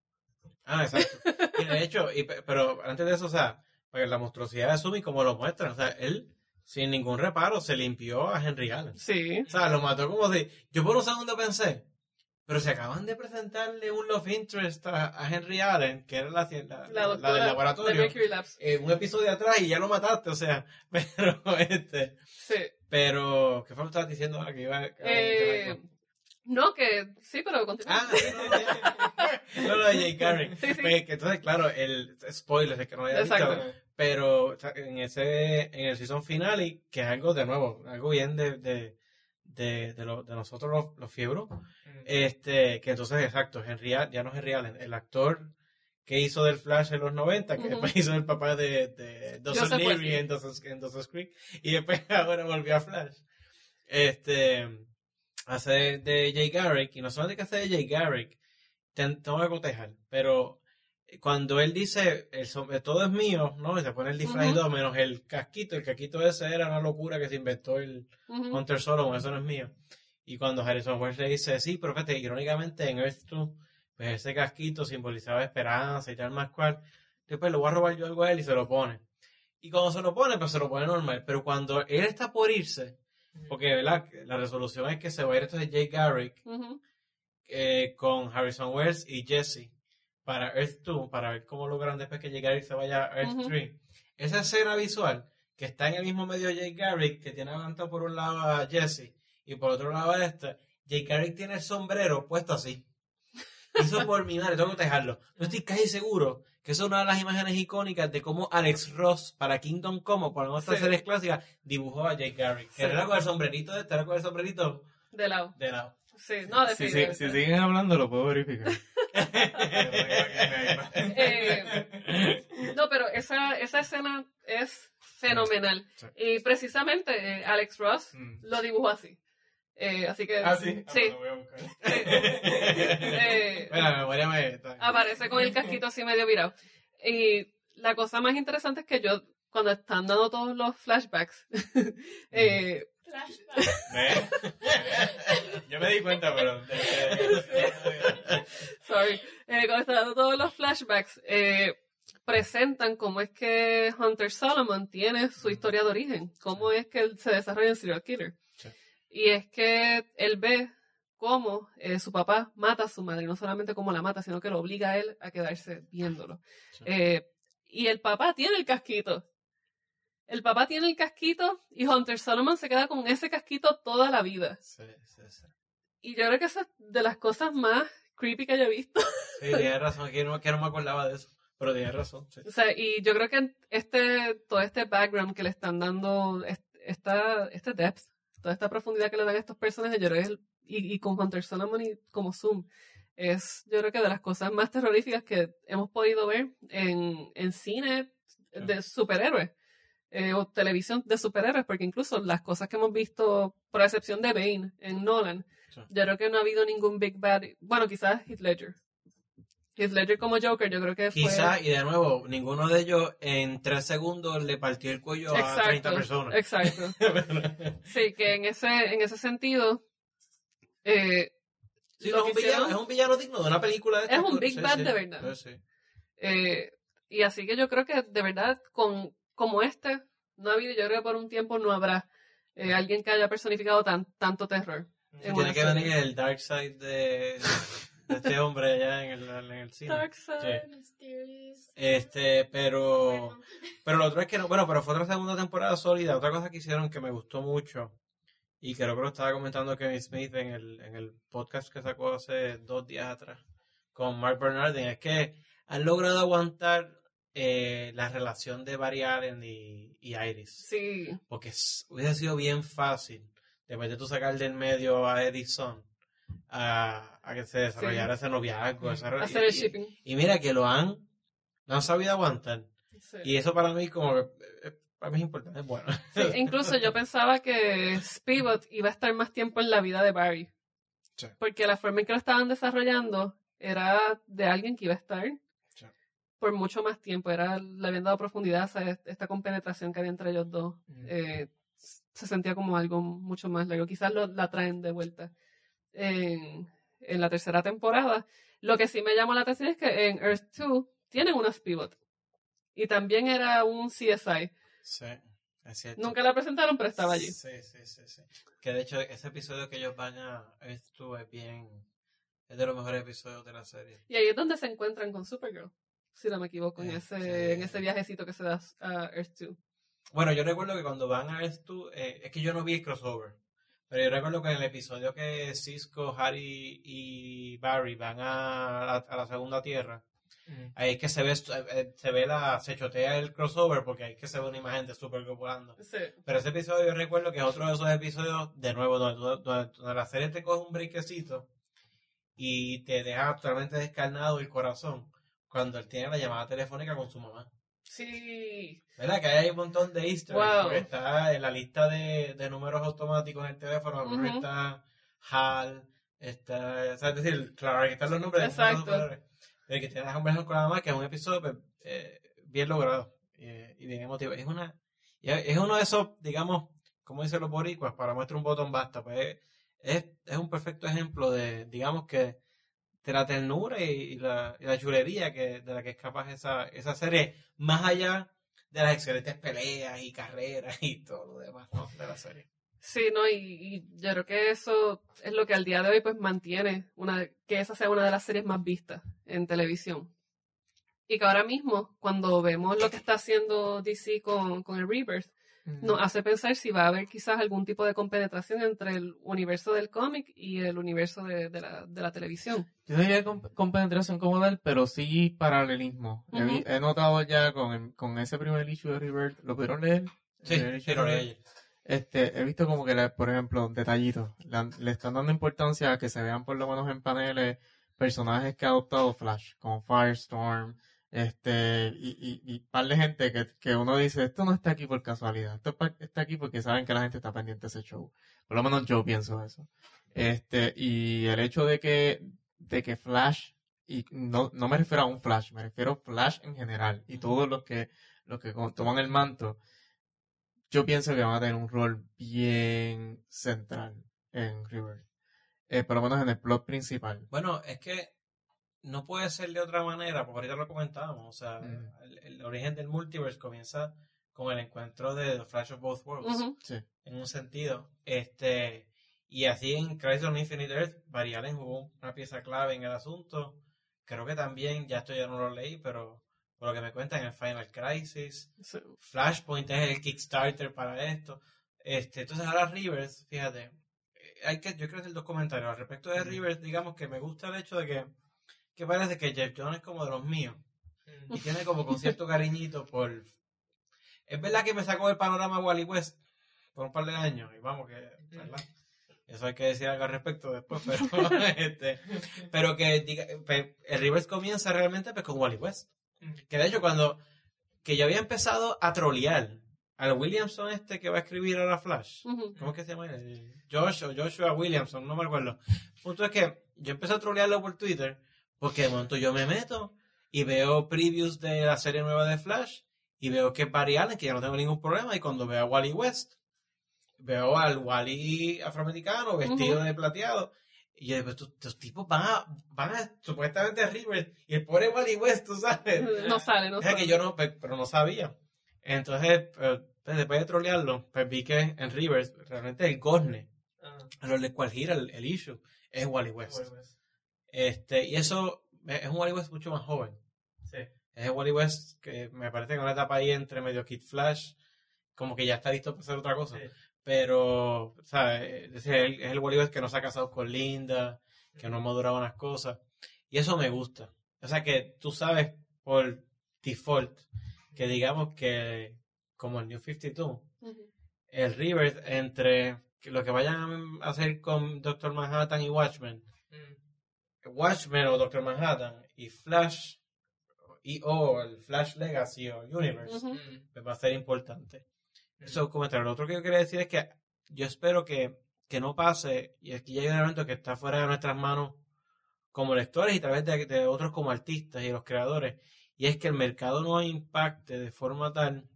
Ah, exacto. Y de hecho, y, pe- pero antes de eso, o sea, pues la monstruosidad de Sumi como lo muestran, o sea, él sin ningún reparo se limpió a Henry Allen. Sí, O sea, lo mató como si... Yo por un segundo pensé, pero se acaban de presentarle un love interest a, a Henry Allen, que era la, la, la del de laboratorio, eh, un episodio atrás y ya lo mataste, o sea, pero este... Sí. Pero, ¿qué fue lo que estabas diciendo ahora que iba a... Eh, no, que sí, pero continúa. Ah, no, no, lo de Jay Garrick. Sí, sí. Pues, que entonces, claro, el spoiler es que no haya Exacto. visto, pero en ese en el season finale que es algo de nuevo algo bien de de, de, de, lo- de nosotros los, los fiebros. Mm. este que entonces exacto Henry ya no Henry Allen el actor que hizo del Flash en los 90 que después hizo el papá de, de Dawson Leary en Dawson's, en Dawson's Creek y después ahora volvió a Flash. Este hace de, Jay Garrick y no solamente que hace de Jay Garrick ten- tengo que cotejar pero cuando él dice el som- todo es mío, ¿no? Y se pone el disfraz y todo, menos el casquito. El casquito ese era una locura que se inventó el. Hunter Solomon, eso no es mío. Y cuando Harrison Wells le dice, sí, pero fíjate, irónicamente en Earth 2, pues ese casquito simbolizaba esperanza y tal más cual. Después lo voy a robar yo algo a él y se lo pone. Y cuando se lo pone, pues se lo pone normal. Pero cuando él está por irse, porque ¿verdad? la resolución es que se va a ir esto de Jay Garrick eh, con Harrison Wells y Jesse para Earth 2, para ver cómo logran después que Jay Garrick se vaya a Earth Ujú. 3. Esa escena visual que está en el mismo medio de Jay Garrick, que tiene aguantado por un lado a Jesse y por otro lado a este, Jay Garrick tiene el sombrero puesto así. Hizo por mi madre, tengo que dejarlo. No estoy casi seguro que esa es una de las imágenes icónicas de cómo Alex Ross para Kingdom Come, por nuestras Sí. series clásicas, dibujó a Jay Garrick. Que Sí. era con el sombrerito de este, era con el sombrerito De lado. de lado. Sí, no, Si, si, si siguen hablando, lo puedo verificar. Eh, no, pero esa, esa escena es fenomenal. Sí. Y precisamente eh, Alex Ross Mm. lo dibujó así. Eh, así que Ah, sí. Ah, sí, pues lo voy a buscar. Bueno, aparece con el casquito así medio virado. Y la cosa más interesante es que yo, cuando están dando todos los flashbacks, eh. ¿Ve? Yo me di cuenta, pero. sorry, eh, todos los flashbacks, eh, presentan cómo es que Hunter Solomon tiene su historia de origen, cómo es que él se desarrolla en serial killer. Sí. Y es que él ve cómo eh, su papá mata a su madre, no solamente cómo la mata, sino que lo obliga a él a quedarse viéndolo. Sí. Eh, y el papá tiene el casquito. El papá tiene el casquito y Hunter Solomon se queda con ese casquito toda la vida. Sí, sí, sí. Y yo creo que esa es de las cosas más creepy que he visto. Sí, tienes razón, que no, que no me acordaba de eso. Pero tienes razón. Sí. O sea, y yo creo que este, todo este background que le están dando, es- esta, este depth, toda esta profundidad que le dan a estos personajes, yo creo que y, y con Hunter Solomon y como Zoom, es yo creo que de las cosas más terroríficas que hemos podido ver en, en cine de superhéroes. Eh, o televisión de superhéroes, porque incluso las cosas que hemos visto, por excepción de Bane en Nolan, Sí. yo creo que no ha habido ningún Big Bad, bueno, quizás Heath Ledger. Heath Ledger como Joker, yo creo que fue... Quizá, y de nuevo, ninguno de ellos en tres segundos le partió el cuello a 30 personas. Exacto. Sí, que en ese, en ese sentido, eh, Sí, es, un villano, hicieron- es un villano digno de una película de Es estas un. Big Sí, Bad de verdad. Eh, y así que yo creo que de verdad, con, como este, no ha habido, yo creo que por un tiempo no habrá eh, alguien que haya personificado tan, tanto terror. Sí, tiene que serie. venir el dark side de, de este hombre allá en el, en el cine. Darkseid. Mysterious. Este, pero, Bueno, pero lo otro es que no, bueno, pero fue otra segunda temporada sólida. Otra cosa que hicieron que me gustó mucho, y creo que lo estaba comentando Kevin Smith en el, en el podcast que sacó hace dos días atrás con Mark Bernardin, es que han logrado aguantar eh, la relación de Barry Allen y, y Iris. Sí, Porque es- hubiese sido bien fácil, después de tú sacar del medio a Edison, a, a que se desarrollara ese noviazgo. esa hacer el y- shipping. y mira que lo han, lo han sabido aguantar. Sí. Y eso para mí como eh, para mí es importante, bueno. Sí, incluso yo pensaba que Spivot iba a estar más tiempo en la vida de Barry. Porque la forma en que lo estaban desarrollando era de alguien que iba a estar. Por mucho más tiempo. Era, le habían dado profundidad a esta- compenetración que había entre ellos dos. Mm. Eh, se sentía como algo mucho más largo. Quizás lo, la traen de vuelta en, en la tercera temporada. Lo que sí me llamó la atención es que en Earth 2 tienen una Spivot. Y también era un CSI. Sí, es. Nunca la presentaron, pero estaba allí. Sí, sí, sí, sí. Que de hecho ese episodio que ellos van a esto es bien, es de los mejores episodios de la serie. Y ahí es donde se encuentran con Supergirl, si no me equivoco, en Este- ese, en ese viajecito que se da a Earth 2. Bueno, yo recuerdo que cuando van a esto, eh, es que yo no vi el crossover, pero yo recuerdo que en el episodio que Cisco, Harry y Barry van a la, a la segunda tierra, ahí es que se ve, eh, se ve la, se chotea el crossover porque ahí es que se ve una imagen de Supergirl volando. Sí. Pero ese episodio yo recuerdo que es otro de esos episodios, de nuevo, donde, donde- donde la serie te coge un brequecito y te deja totalmente descarnado el corazón cuando él tiene la llamada telefónica con su mamá. Sí. ¿Verdad? Que hay un montón de easter Wow. porque está en la lista de, de números automáticos en el teléfono, Ujú. está HAL, está, sea, es decir, claro, que están los nombres de los Exacto. superhéroes. Pero que te das conversación con la mamá, que es un episodio pues, eh, bien logrado eh, y bien emotivo. Es una es uno de esos, digamos, como dicen los boricuas, para muestra un botón basta, pues es, es un perfecto ejemplo de, digamos que, de la ternura y, la, chulería que, de la que es capaz esa, esa serie, más allá de las excelentes peleas y carreras y todo lo demás de la serie. Sí, no, y, y yo creo que eso es lo que al día de hoy pues mantiene una, que esa sea una de las series más vistas en televisión. Y que ahora mismo, cuando vemos lo que está haciendo DC con, con el Rebirth, nos hace pensar si va a haber quizás algún tipo de compenetración entre el universo del cómic y el universo de, de la, de la televisión. Yo no diría con, con penetración como tal, pero sí paralelismo. He vi- Ujú. he, notado ya con, el- con ese primer issue de Rebirth, ¿lo pudieron leer? Sí, issue sí, lo leí. Este, he visto como que, le- por ejemplo, detallitos. Le, le están dando importancia a que se vean por lo menos en paneles personajes que ha adoptado Flash, como Firestorm, este, y, y, y par de gente que, que uno dice, esto no está aquí por casualidad, esto está aquí porque saben que la gente está pendiente de ese show. Por lo menos yo pienso eso. Este, y el hecho de que, de que Flash, y no, no me refiero a un Flash, me refiero a Flash en general, y todos los que, los que toman el manto, yo pienso que van a tener un rol bien central en River. Eh, por lo menos en el plot principal. Bueno, es que no puede ser de otra manera, porque ahorita lo comentábamos, o sea, Mm. el, el origen del multiverse comienza con el encuentro de The Flash of Both Worlds. Sí. en un sentido. Este, y así en Crisis on Infinite Earth, Barry Allen jugó una pieza clave en el asunto. Creo que también, ya esto ya no lo leí, pero por lo que me cuentan, en Final Crisis, Sí. Flashpoint es el Kickstarter para esto. Este, entonces ahora Rivers, fíjate, eh, hay que, yo quiero hacer dos comentarios. Al respecto de Rivers, digamos que me gusta el hecho de que, que parece que Jeff Jones es como de los míos. Y tiene como con cierto cariñito por... Es verdad que me sacó el panorama Wally West por un par de años. Y vamos que... ¿verdad? Eso hay que decir algo al respecto después. Pero, este, pero que diga, pe- el Rivers comienza realmente pues, con Wally West. Que de hecho cuando... Que yo había empezado a trolear al Williamson este que va a escribir ahora Flash. ¿Cómo es que se llama? él? Josh o Joshua Williamson, no me acuerdo. El punto es que yo empecé a trolearlo por Twitter porque de momento yo me meto y veo previews de la serie nueva de Flash y veo que es Barry Allen, que yo no tengo ningún problema, y cuando veo a Wally West, veo al Wally afroamericano vestido Ujú. de plateado. Y yo digo, estos, estos tipos van a, van a supuestamente a River y el pobre Wally West, tú sabes. No sale, no sea sale. que yo no, pe- pero no sabía. Entonces, pues, después de trolearlo, pues vi que en Rivers, realmente el gozne, a lo del cual gira el, el issue, es Wally West. Este, y eso es un Wally West mucho más joven. Sí. Es el Wally West que me parece que en una etapa ahí entre medio Kid Flash, como que ya está listo para hacer otra cosa. Sí. Pero, o sea, es el- es el Wally West que no se ha casado con Linda, que no ha madurado unas cosas. Y eso me gusta. O sea, que tú sabes por default que digamos que, como el New 52, Ujú. el River entre lo que vayan a hacer con Doctor Manhattan y Watchmen. Watchmen o Doctor Manhattan y Flash y o el Flash Legacy o Universe pues va a ser importante. Eso comentario. Lo otro que yo quería decir es que yo espero que, que no pase, y aquí ya hay un elemento que está fuera de nuestras manos como lectores y tal vez de, de otros como artistas y los creadores, y es que el mercado no impacte de forma tal,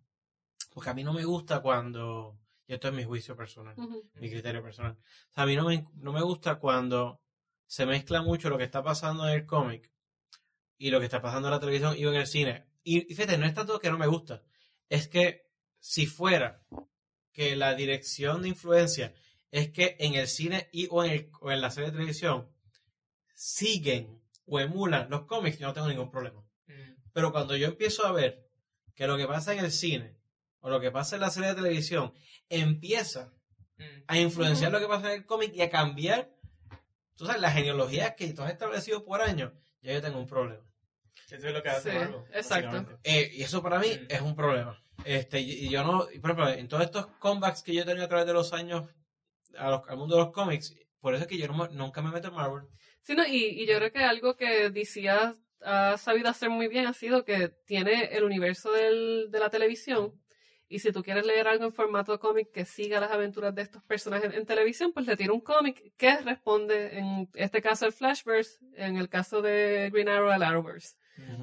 porque a mí no me gusta cuando, y esto es mi juicio personal, mi criterio personal. O sea, a mí no me, no me gusta cuando se mezcla mucho lo que está pasando en el cómic y lo que está pasando en la televisión y en el cine. Y, y fíjate, no es tanto que no me gusta, es que si fuera que la dirección de influencia es que en el cine y o en, el- o en la serie de televisión siguen o emulan los cómics, yo no tengo ningún problema. Mm. Pero cuando yo empiezo a ver que lo que pasa en el cine o lo que pasa en la serie de televisión empieza Mm. a influenciar lo que pasa en el cómic y a cambiar, tú sabes, la genealogía que tú has establecido por años, ya yo tengo un problema. Eso es lo que hace Sí, Marvel, exacto. Eh, y eso para mí Mm. es un problema. Este, y, yo no, por ejemplo, en todos estos comebacks que yo he tenido a través de los años a los- al mundo de los cómics, por eso es que yo no nunca me meto en Marvel. Sí, no, y, y yo creo que algo que DC ha, ha sabido hacer muy bien ha sido que tiene el universo del- de la televisión. Y si tú quieres leer algo en formato cómic que siga las aventuras de estos personajes en televisión, pues le tira un cómic que responde, en este caso el Flashverse, en el caso de Green Arrow al Arrowverse.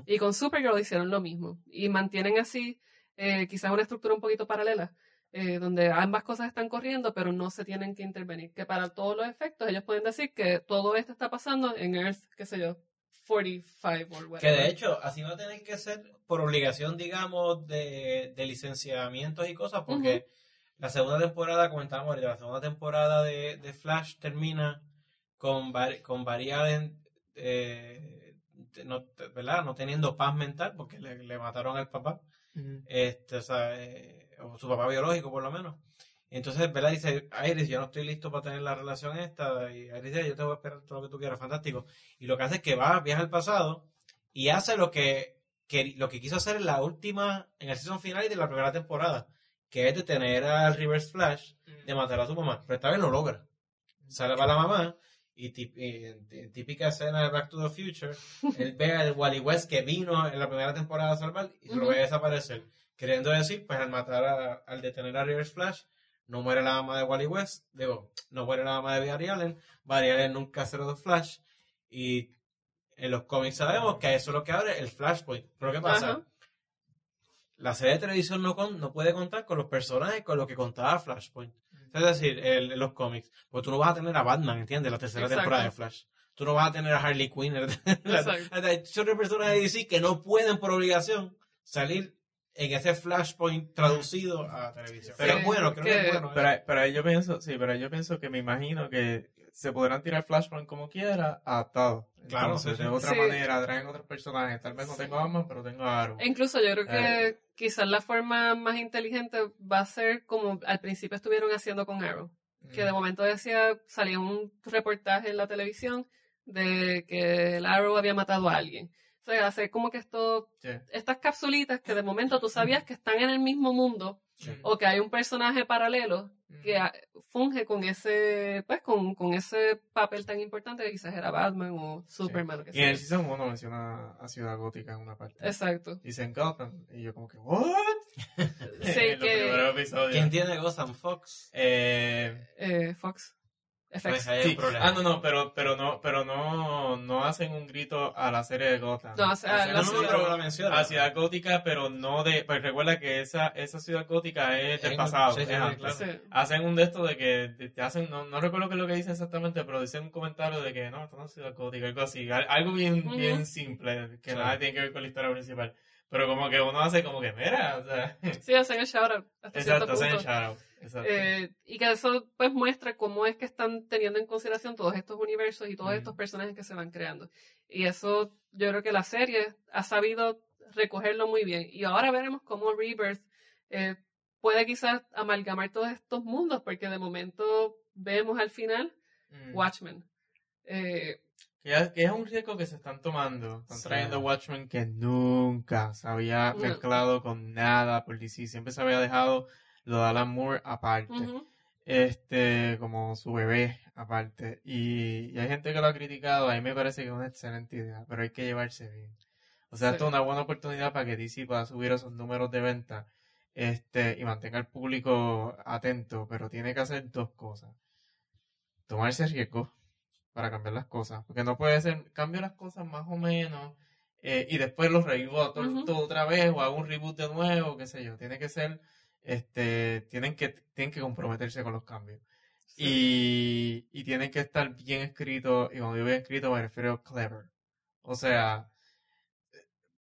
Y con Supergirl hicieron lo mismo. Y mantienen así eh, quizás una estructura un poquito paralela, eh, donde ambas cosas están corriendo, pero no se tienen que intervenir. Que para todos los efectos ellos pueden decir que todo esto está pasando en Earth, qué sé yo, 45 o Que whatever. de hecho, así va a tener que ser por obligación, digamos, de, de licenciamientos y cosas, porque la segunda temporada, comentábamos ahorita, la segunda temporada de, de Flash termina con, con Barry Allen, eh, no, ¿verdad? no teniendo paz mental, porque le, le mataron al papá. Este, o, sea, eh, o su papá biológico por lo menos. Entonces, ¿verdad? Dice, Iris, yo no estoy listo para tener la relación esta. Y Iris dice, yo te voy a esperar todo lo que tú quieras, fantástico. Y lo que hace es que va, viaja al pasado y hace lo que, que- lo que quiso hacer en la última, en el season final y de la primera temporada, que es detener al Reverse Flash de matar a su mamá. Pero esta vez lo logra. Sale para la mamá y, en- típica escena de Back to the Future, él ve al Wally West que vino en la primera temporada a salvar y se lo ve desaparecer. Queriendo decir, pues al matar a, al detener a Reverse Flash, no muere la mamá de Wally West, digo, no muere la mamá de Barry Allen, Barry Allen nunca lo de Flash y en los cómics sabemos que eso es lo que abre el Flashpoint. Pero ¿qué pasa? Ajá. La serie de televisión no, con- no puede contar con los personajes con los que contaba Flashpoint. Es decir, el- los cómics. Porque tú no vas a tener a Batman, ¿entiendes? La tercera Exacto. temporada de Flash. Tú no vas a tener a Harley Quinn. Hay Son personajes de DC que no pueden por obligación salir en ese Flashpoint traducido a televisión. Pero Pero es bueno, creo que, que- es bueno. ¿eh? Pero, pero ahí yo pienso, sí, pero yo pienso que me imagino que se podrán tirar Flashpoint como quiera, adaptado. Claro, Entonces, sí, de otra Sí. manera, traen otros personajes. Tal vez no tengo Batman, pero tengo a Arrow. E incluso yo creo que Eh. quizás la forma más inteligente va a ser como al principio estuvieron haciendo con Arrow. que de momento decía, salía un reportaje en la televisión de que el Arrow había matado a alguien. Sea, hacer como que esto, Sí. estas capsulitas que de momento tú sabías que están en el mismo mundo Sí. o que hay un personaje paralelo que Mm. funge con ese, pues con, con ese papel tan importante que quizás era Batman o Superman o que Y en el sea. Season 1 menciona a Ciudad Gótica en una parte. Exacto. Dicen Gotham. Y yo como que, ¿what? Sí, que primeros episodios. ¿Quién tiene Gotham Fox? Eh, eh, Fox. FX. Pues ahí hay sí. un problema. Ah, no, no, pero, pero no, pero no, no hacen un grito a la serie de Gotham. No, o sea, la no, no, grito pero lo menciona. a Ciudad Gótica, pero no de, pues recuerda que esa, esa Ciudad Gótica es del pasado. sí, sí, claro. Sí. Hacen un de esto de que te- te hacen, no, no recuerdo qué es lo que dicen exactamente, pero dicen un comentario de que no, esto no es Ciudad Gótica, algo así, al- algo bien, Ujú. bien simple, que Sí. nada tiene que ver con la historia principal. Pero como que uno hace como que, mira, o sea. Sí, hacen el shout out. Hasta Exacto, hacen el punto. shout out. Exacto. Eh, y que eso pues muestra cómo es que están teniendo en consideración todos estos universos y todos Ujú. estos personajes que se van creando. Y eso yo creo que la serie ha sabido recogerlo muy bien. Y ahora veremos cómo Rebirth eh, puede quizás amalgamar todos estos mundos, porque de momento vemos al final Mm. Watchmen. Eh, Que es, que es un riesgo que se están tomando. Están Sí. trayendo Watchmen que nunca se había No. mezclado con nada por DC. Siempre se había dejado lo de Alan Moore aparte. Este, como su bebé aparte. Y, y hay gente que lo ha criticado. A mí me parece que es una excelente idea, pero hay que llevarse bien. O sea, Sí. esto es una buena oportunidad para que DC pueda subir esos números de venta este, y mantenga al público atento, pero tiene que hacer dos cosas. Tomarse riesgo para cambiar las cosas, porque no puede ser, cambio las cosas más o menos eh, y después los revivo todo, Ujú. todo otra vez o hago un reboot de nuevo, qué sé yo. Tiene que ser, este, tienen que, tienen que comprometerse con los cambios. Y, y tienen que estar bien escritos, y cuando digo bien escrito me refiero a clever. O sea,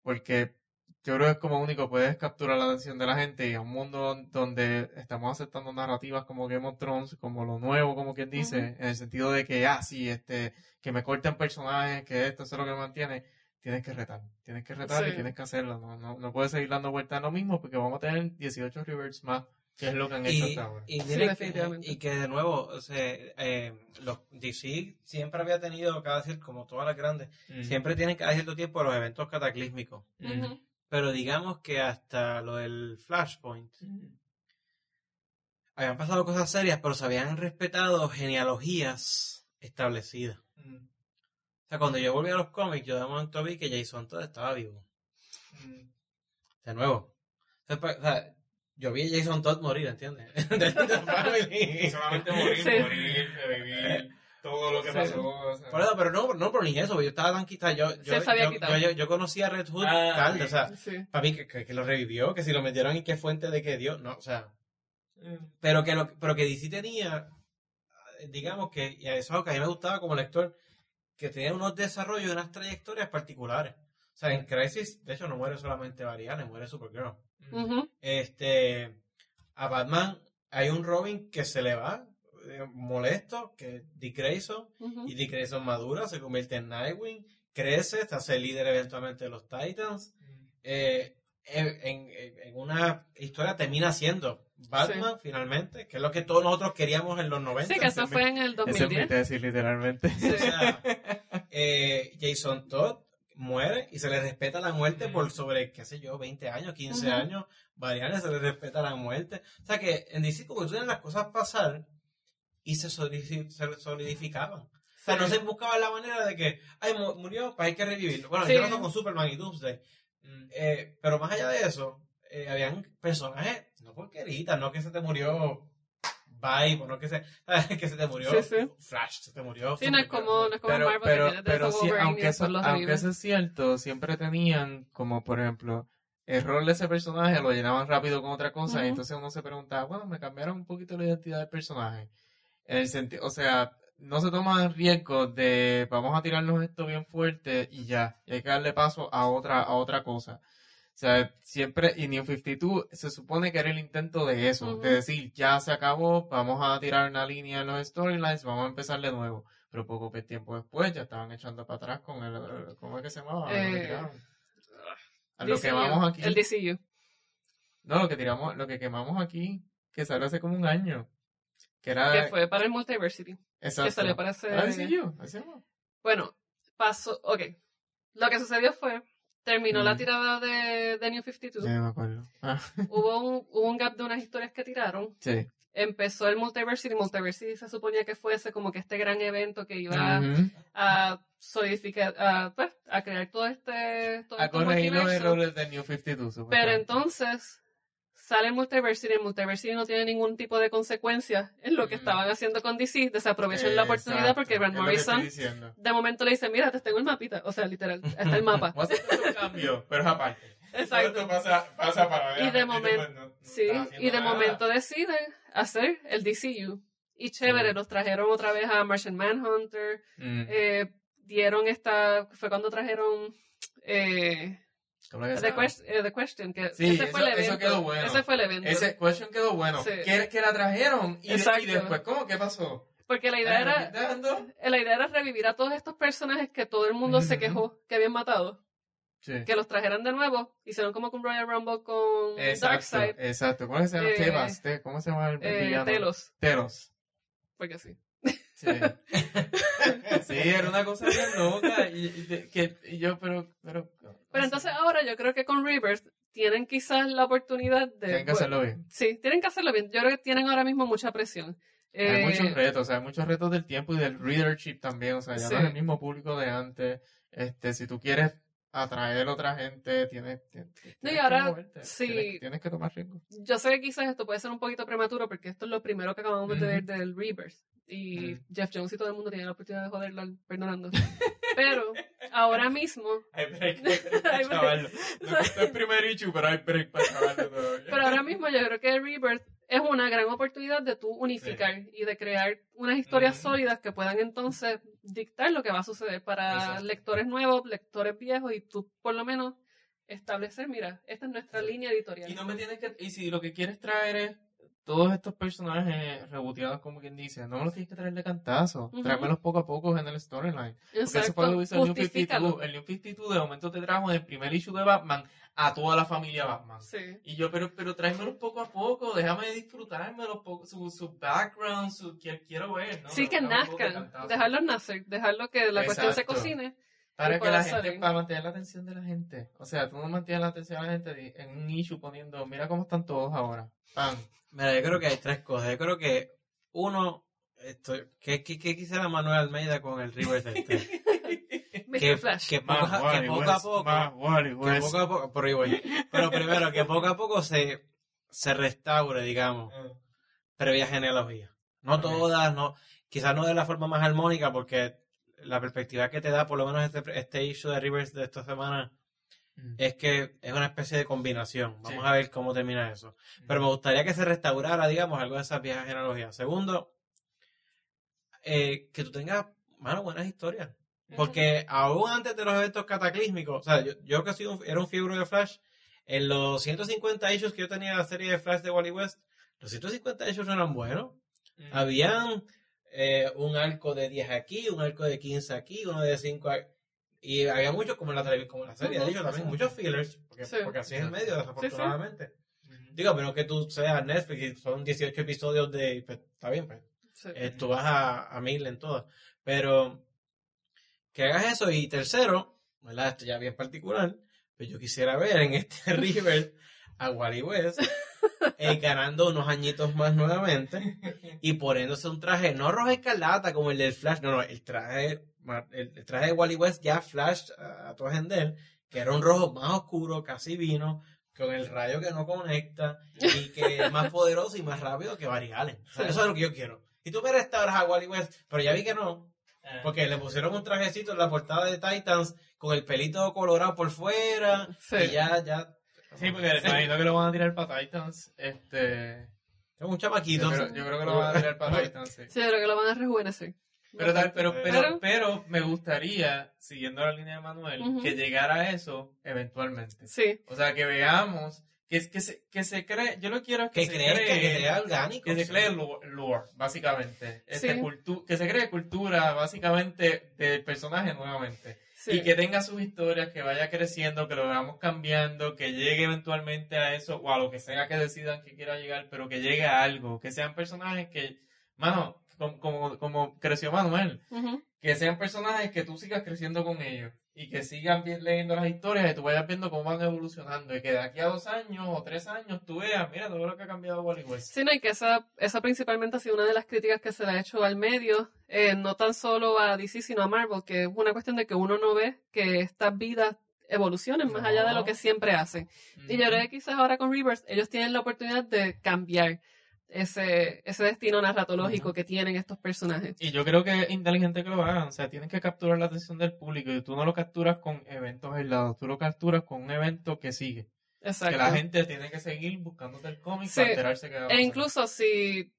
porque yo creo que es como único puedes capturar la atención de la gente y a un mundo donde estamos aceptando narrativas como Game of Thrones, como lo nuevo, como quien dice, en el sentido de que, ah, sí, este, que me corten personajes, que esto es lo que me mantiene, tienes que retar, tienes que retar y tienes que hacerlo, no, no, no puedes seguir dando vueltas a lo mismo porque vamos a tener 18 reverts más, que es lo que han hecho Y, hasta ahora. y Sí, que- y que de nuevo, o sea, eh, los DC siempre había tenido, cada como todas las grandes, siempre tienen cada cierto tiempo los eventos cataclísmicos. Pero digamos que hasta lo del Flashpoint, Mm. habían pasado cosas serias, pero se habían respetado genealogías establecidas. Mm. O sea, cuando yo volví a los cómics, yo de momento vi que Jason Todd estaba vivo. Mm. De nuevo. O sea, pa- o sea, yo vi a Jason Todd morir, ¿entiendes? De solamente morir, Sí. morir, revivir, todo lo que Sí. pasó. o sea. Por eso, pero no, no, pero ni eso, yo estaba tan quitado. Yo, yo, se había yo, quitado. yo, yo conocí a Red Hood Ah, tarde, ok. o sea, Sí. para mí que, que, que lo revivió, que si lo metieron y qué fuente de que dio, no, o sea, Mm. pero que, lo, pero que DC tenía, digamos que, y eso es algo que a mí me gustaba como lector, que tenía unos desarrollos y unas trayectorias particulares. O sea, en Crisis, de hecho, no muere solamente Variane, muere Supergirl. Ujú. Este, a Batman hay un Robin que se le va, eh, molesto, que Dick Grayson, y Dick Grayson madura, se convierte en Nightwing, crece, hasta ser líder eventualmente de los Titans. Eh, en, en- en una historia termina siendo Batman finalmente, que es lo que todos nosotros queríamos en los 90. Sí, que eso fue en el Esa es mi 2010. tesis, literalmente. O sea, eh, Jason Todd muere y se le respeta la muerte Mm. por sobre, qué sé yo, 20 años, 15 Ujú. años. Varianes se le respeta la muerte. O sea que en DC como que tú tienes las cosas pasar y se, solidi- se solidificaban. O sea, no se buscaba la manera de que, ay, mu- murió, pues hay que revivirlo. Bueno, Sí. yo lo con Superman y Doomsday. Mm. Eh, pero más allá de eso, eh, habían personajes, no porqueritas, no que se te murió Vibe, o no que se, que se te murió Sí, sí. Flash, se te murió. Sí, no es como, no es como pero, Marvel pero, que pero de sí, y aunque, eso, aunque eso es cierto, siempre tenían como, por ejemplo, el rol de ese personaje lo llenaban rápido con otra cosa y Ujú. entonces uno se preguntaba, bueno, me cambiaron un poquito la identidad del personaje. En el sentido, o sea, no se toman riesgos de vamos a tirarnos esto bien fuerte y ya, y hay que darle paso a otra, a otra cosa. O sea, siempre, y New 52 se supone que era el intento de eso, Ujú. de decir, ya se acabó, vamos a tirar una línea en los storylines, vamos a empezar de nuevo. Pero poco tiempo después ya estaban echando para atrás con el, ¿cómo es que se llamaba? Eh. A lo que DCU, vamos aquí. El DCU. No, lo que tiramos, lo que quemamos aquí, que salió hace como un año. Que era. Que fue para el Multiversity. exacto. Que salió para ese... Ah, se llama. Bueno, pasó... Ok. Lo que sucedió fue... Terminó la Mm. tirada de, de New 52. Sí, me acuerdo. Ah, Hubo, un, hubo un gap de unas historias que tiraron. sí. Empezó el Multiversity. Multiversity se suponía que fuese como que este gran evento que iba Ujú. a solidificar, a, pues, a crear todo este... Todo A este corregir los errores de New 52, Pero entonces sale el Multiversity, el Multiversity no tiene ningún tipo de consecuencia en lo que Mm. estaban haciendo con DC, desaprovechan la oportunidad Exacto, porque Grant Morrison de momento le dice, mira, te tengo el mapita, o sea, literal, está el mapa. A hacer un cambio, pero es aparte. Exacto. Pasa, pasa para Y de momen- Sí, y de momento deciden hacer el DCU. Y chévere, Mm. los trajeron otra vez a Martian Manhunter, Mm. eh, dieron esta, fue cuando trajeron, eh, ¿Cómo es The? Quest- eh, The Question, que Sí, ese fue el eso- eso evento. quedó bueno. Ese fue el evento. Ese question quedó bueno. Sí. Que, que la trajeron. Y, de- y Exacto. después, ¿cómo? ¿Qué pasó? Porque la idea era, la idea era revivir a todos estos personajes que todo el mundo se quejó que habían matado. Sí. Que los trajeran de nuevo. Hicieron como con Royal Rumble con Exacto, Darkseid. exacto. ¿Cómo se llama? Eh, Tebas, Te- ¿Cómo se llama el Eh? Telos. Telos. Porque sí. Sí. sí, era una cosa bien loca. Y, que, y yo, pero, pero. Pero entonces ahora yo creo que con Rebirth tienen quizás la oportunidad de... Tienen que hacerlo bien. Sí, tienen que hacerlo bien. Yo creo que tienen ahora mismo mucha presión. Hay Eh, muchos retos, o sea, hay muchos retos del tiempo y del readership también, o sea, ya Sí. no es el mismo público de antes. Este, si tú quieres atraer a otra gente, tienes, tienes, No, y ahora, que moverte, sí. tienes, tienes que tomar riesgo. Yo sé que quizás esto puede ser un poquito prematuro porque esto es lo primero que acabamos de ver del Rebirth. Y. Jeff Jones y todo el mundo tiene la oportunidad de joderlo al- perdonando. Pero ahora mismo, Hay break, Hay break. chavarlo. Me el primer issue, pero hay break para todavía. pero ahora mismo yo creo que Rebirth es una gran oportunidad de tú unificar y de crear unas historias sólidas que puedan entonces dictar lo que va a suceder para Exacto. lectores nuevos, lectores viejos y tú por lo menos establecer, mira, esta es nuestra línea editorial. Y no me tienes que. Y si lo que quieres traer es todos estos personajes reboteados, como quien dice, no me los tienes que traer de cantazo. Tráemelos poco a poco en el storyline. Porque eso fue lo que hizo el New justifícalo. 52. El New 52 de momento te trajo en el primer issue de Batman a toda la familia Batman. Sí. Y yo, pero, pero tráemelos poco a poco, déjame disfrutármelos, poco, su, su background, su, que quiero ver, ¿no? Sí, que nazcan, dejarlos nacer, dejarlo que la cuestión se cocine. Para que la gente, para mantener la atención de la gente. O sea, tú no mantienes la atención de la gente en un issue poniendo, mira cómo están todos ahora. Mira, yo creo que hay tres cosas. Yo creo que uno, esto, ¿qué, qué, qué quisiera Manuel Almeida con el River del 3? Mr. que, Flash. que poco, que poco a poco, que poco a poco, por ahí voy. Pero primero, que poco a poco se, se restaure, digamos, previa genealogía. No Ok. todas, no, quizás no de la forma más armónica, porque la perspectiva que te da, por lo menos este, este issue de Rivers de esta semana, es que es una especie de combinación. Vamos Sí. a ver cómo termina eso. Pero me gustaría que se restaurara, digamos, algo de esas viejas genealogías. Segundo, eh, que tú tengas, mano, buenas historias. Porque aún antes de los eventos cataclísmicos, o sea, yo, yo que soy un- era un fiebre de Flash, en los 150 issues que yo tenía de la serie de Flash de Wally West, los 150 issues no eran buenos. Mm. Habían eh, un arco de 10 aquí, un arco de 15 aquí, uno de 5 aquí. Y había muchos, como en la, como en la serie, de hecho, también muchos fillers, porque, Sí. porque así es el medio, desafortunadamente. Ujú. Digo, pero que tú seas Netflix y son 18 episodios de... pues, está bien, pues. Sí. Eh, tú vas a, a mil en todas. Pero que hagas eso. Y tercero, ¿verdad? Esto ya bien particular, pues yo quisiera ver en este River a Wally West eh, ganando unos añitos más nuevamente y poniéndose un traje, no rojo escarlata como el del Flash, no, no, el traje, el, traje de Wally West ya Flash a, a tu agender, que era un rojo más oscuro, casi vino, con el rayo que no conecta y que es más poderoso y más rápido que Barry Allen. O sea, Sí. Eso es lo que yo quiero. Y tú me restauras a Wally West, pero ya vi que no, porque le pusieron un trajecito en la portada de Titans con el pelito colorado por fuera Sí. y ya, ya. Sí, porque me imagino que lo van a tirar para Titans. Este. Es un chamaquito. Yo creo, yo creo que lo van a tirar para Titans, sí. Sí, yo creo que lo van a rejuvenecer. Pero, tal- pero, pero, Pero- pero me gustaría, siguiendo la línea de Manuel, que llegara a eso eventualmente. Sí, O sea, que veamos, que, que, se, que se cree, yo lo quiero que se crezca, cree, que sea orgánico. que se sí. cree lore, lore, básicamente. Este, Sí. cultu- que se cree cultura, básicamente, del personaje nuevamente. Sí. Y que tenga sus historias, que vaya creciendo, que lo veamos cambiando, que llegue eventualmente a eso, o a lo que sea que decidan que quiera llegar, pero que llegue a algo, que sean personajes que, mano, como, como, como creció Manuel, que sean personajes que tú sigas creciendo con ellos y que sigan vi- leyendo las historias y tú vayas viendo cómo van evolucionando y que de aquí a dos años o tres años tú veas, mira todo lo que ha cambiado Wally West. Sí, no, y que esa, esa principalmente ha sido una de las críticas que se le ha hecho al medio, eh, no tan solo a DC, sino a Marvel, que es una cuestión de que uno no ve que estas vidas evolucionen más allá de lo que siempre hacen. Y yo creo que quizás ahora con Rivers ellos tienen la oportunidad de cambiar ese, ese destino narratológico que tienen estos personajes. Y yo creo que es inteligente que lo hagan, o sea, tienen que capturar la atención del público y tú no lo capturas con eventos aislados, tú lo capturas con un evento que sigue. Exacto. Que la gente tiene que seguir buscándote el cómic Sí. para enterarse que va a E incluso si,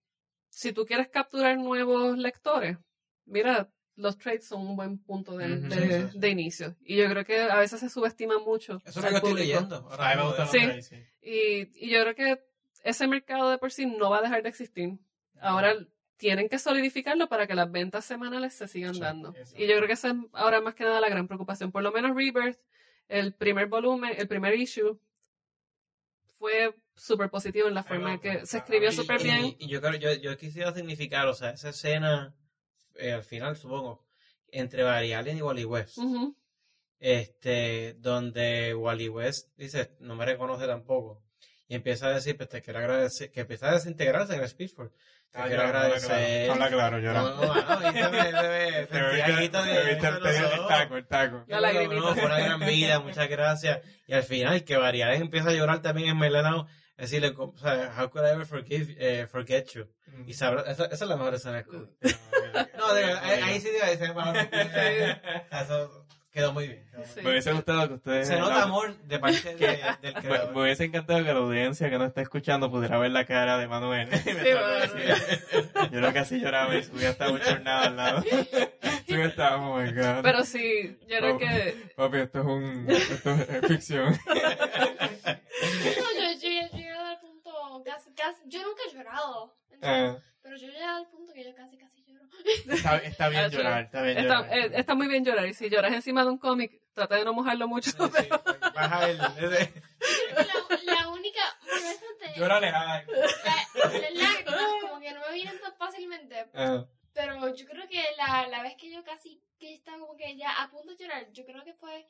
si tú quieres capturar nuevos lectores, mira, los trades son un buen punto de, de- sí, sí, sí. de inicio. Y yo creo que a veces se subestima mucho. Eso es lo que estoy leyendo. ahora A mí me mismo gustan de- los Sí. trades, sí. Y, y yo creo que ese mercado de por sí no va a dejar de existir. Ahora tienen que solidificarlo para que las ventas semanales se sigan Sí, dando. Y yo creo que esa es ahora más que nada la gran preocupación. Por lo menos Rebirth, el primer volumen, el primer issue, fue súper positivo en la forma en que se escribió súper bien. Y, yo yo, yo quisiera significar, o sea, esa escena, eh, al final supongo, entre Barry Allen y Wally West, este, donde Wally West dice, no me reconoce tampoco, y empieza a decir, pues te quiero agradecer, que empieza a desintegrarse en el Speedford. Te Ah, quiero llora, habla claro. agradecer. Habla claro, No, llora. no, no, y se ve, se ve, Te viste- sentí te viste el- de- el taco, el taco. La No, lagrimita. no, fue una gran vida, muchas gracias. Y al final, que Variales empieza a llorar también en Melanao, decirle, o sea, how could I ever forgive, eh, forget you? Y sabrá, esa, esa es la mejor escena cómic. No, de, ahí, ahí sí. Eso quedó muy bien. quedó muy Sí. bien. Me hubiese gustado que ustedes... Se nota la- amor de parte de- del Me, creador. me hubiese encantado que la audiencia que no está escuchando pudiera ver la cara de Manuel. bueno. Yo lo que así lloraba y subía hasta bochornado al lado. Oh my god. Pero sí, yo creo que Papi, esto es un... Esto es ficción. No, yo al punto casi, casi. Yo nunca he llorado. Ah, Pero yo llegué al punto que yo casi, casi. Está, está bien llorar, está bien está, llorar. eh, está muy bien llorar. Y si lloras encima de un cómic, trata de no mojarlo mucho. Sí, sí, baja el... La, la única. Llórale, ay. La, las lágrimas, como que no me vienen tan fácilmente. Ah, Pero yo creo que la, la vez que yo casi que estaba como que ya a punto de llorar, yo creo que fue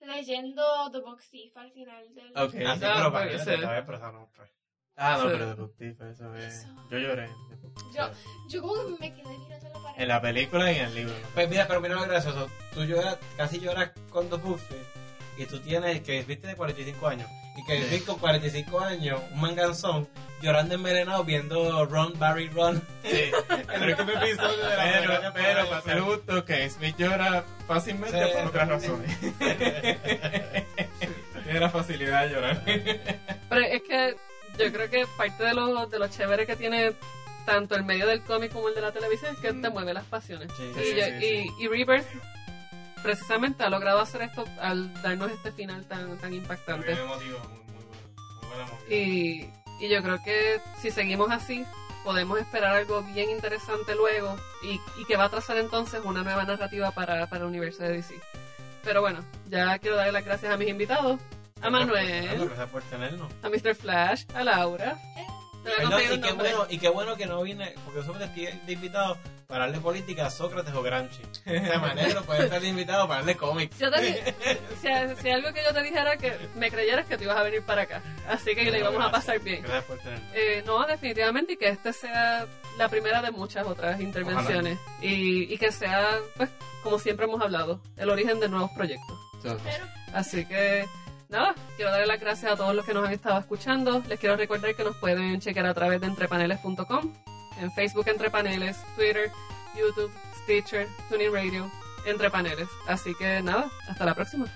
leyendo The Box Thief al final del. Ok. Ah, Ah, pero para que pero no fue. Ah, no, Sí. pero de Puctifa, eso es... Eso. Yo lloré. Yo, yo como que me quedé mirando la pared. En la película y en el libro. Pues mira, pero mira lo gracioso. Tú lloras, casi lloras con Buffy y tú tienes que viste de 45 años. Y que viste con 45 años, un manganzón, llorando envenenado viendo Ron, Barry, Ron. Sí. El último episodio de la Pero, pero, temporada. para ser justo, que Smith llora fácilmente Sí. por otras razones. Tiene la facilidad de llorar. Pero es que yo creo que parte de lo, de lo chévere que tiene tanto el medio del cómic como el de la televisión es que te mueve las pasiones. Sí, y, sí, yo- sí, y- y Rebirth precisamente ha logrado hacer esto al darnos este final tan, tan Muy impactante. emotivo, muy, muy bueno. Muy buena movida. Y, y yo creo que si seguimos así, podemos esperar algo bien interesante luego y, y que va a trazar entonces una nueva narrativa para, para el universo de DC. Pero bueno, ya quiero darle las gracias a mis invitados, a Manuel, Gracias por tenernos. a Mr. Flash, a Laura. No, conseguir y, qué bueno, y qué bueno que no vine, porque somos de de invitados para darle política a Sócrates o Gramsci. De manera puede estar de invitado para darle cómics. Yo te si, si algo que yo te dijera que me creyeras que tú ibas a venir para acá. Así que le íbamos a pasar bien. Gracias por. Eh, no, definitivamente, y que este sea la primera de muchas otras intervenciones. Y, y que sea, pues, como siempre hemos hablado, el origen de nuevos proyectos. Pero Así que, nada, quiero darle las gracias a todos los que nos han estado escuchando. Les quiero recordar que nos pueden chequear a través de entrepaneles.com, en Facebook Entre Paneles, Twitter, YouTube, Stitcher, TuneIn Radio, Entre Paneles. Así que, nada, hasta la próxima.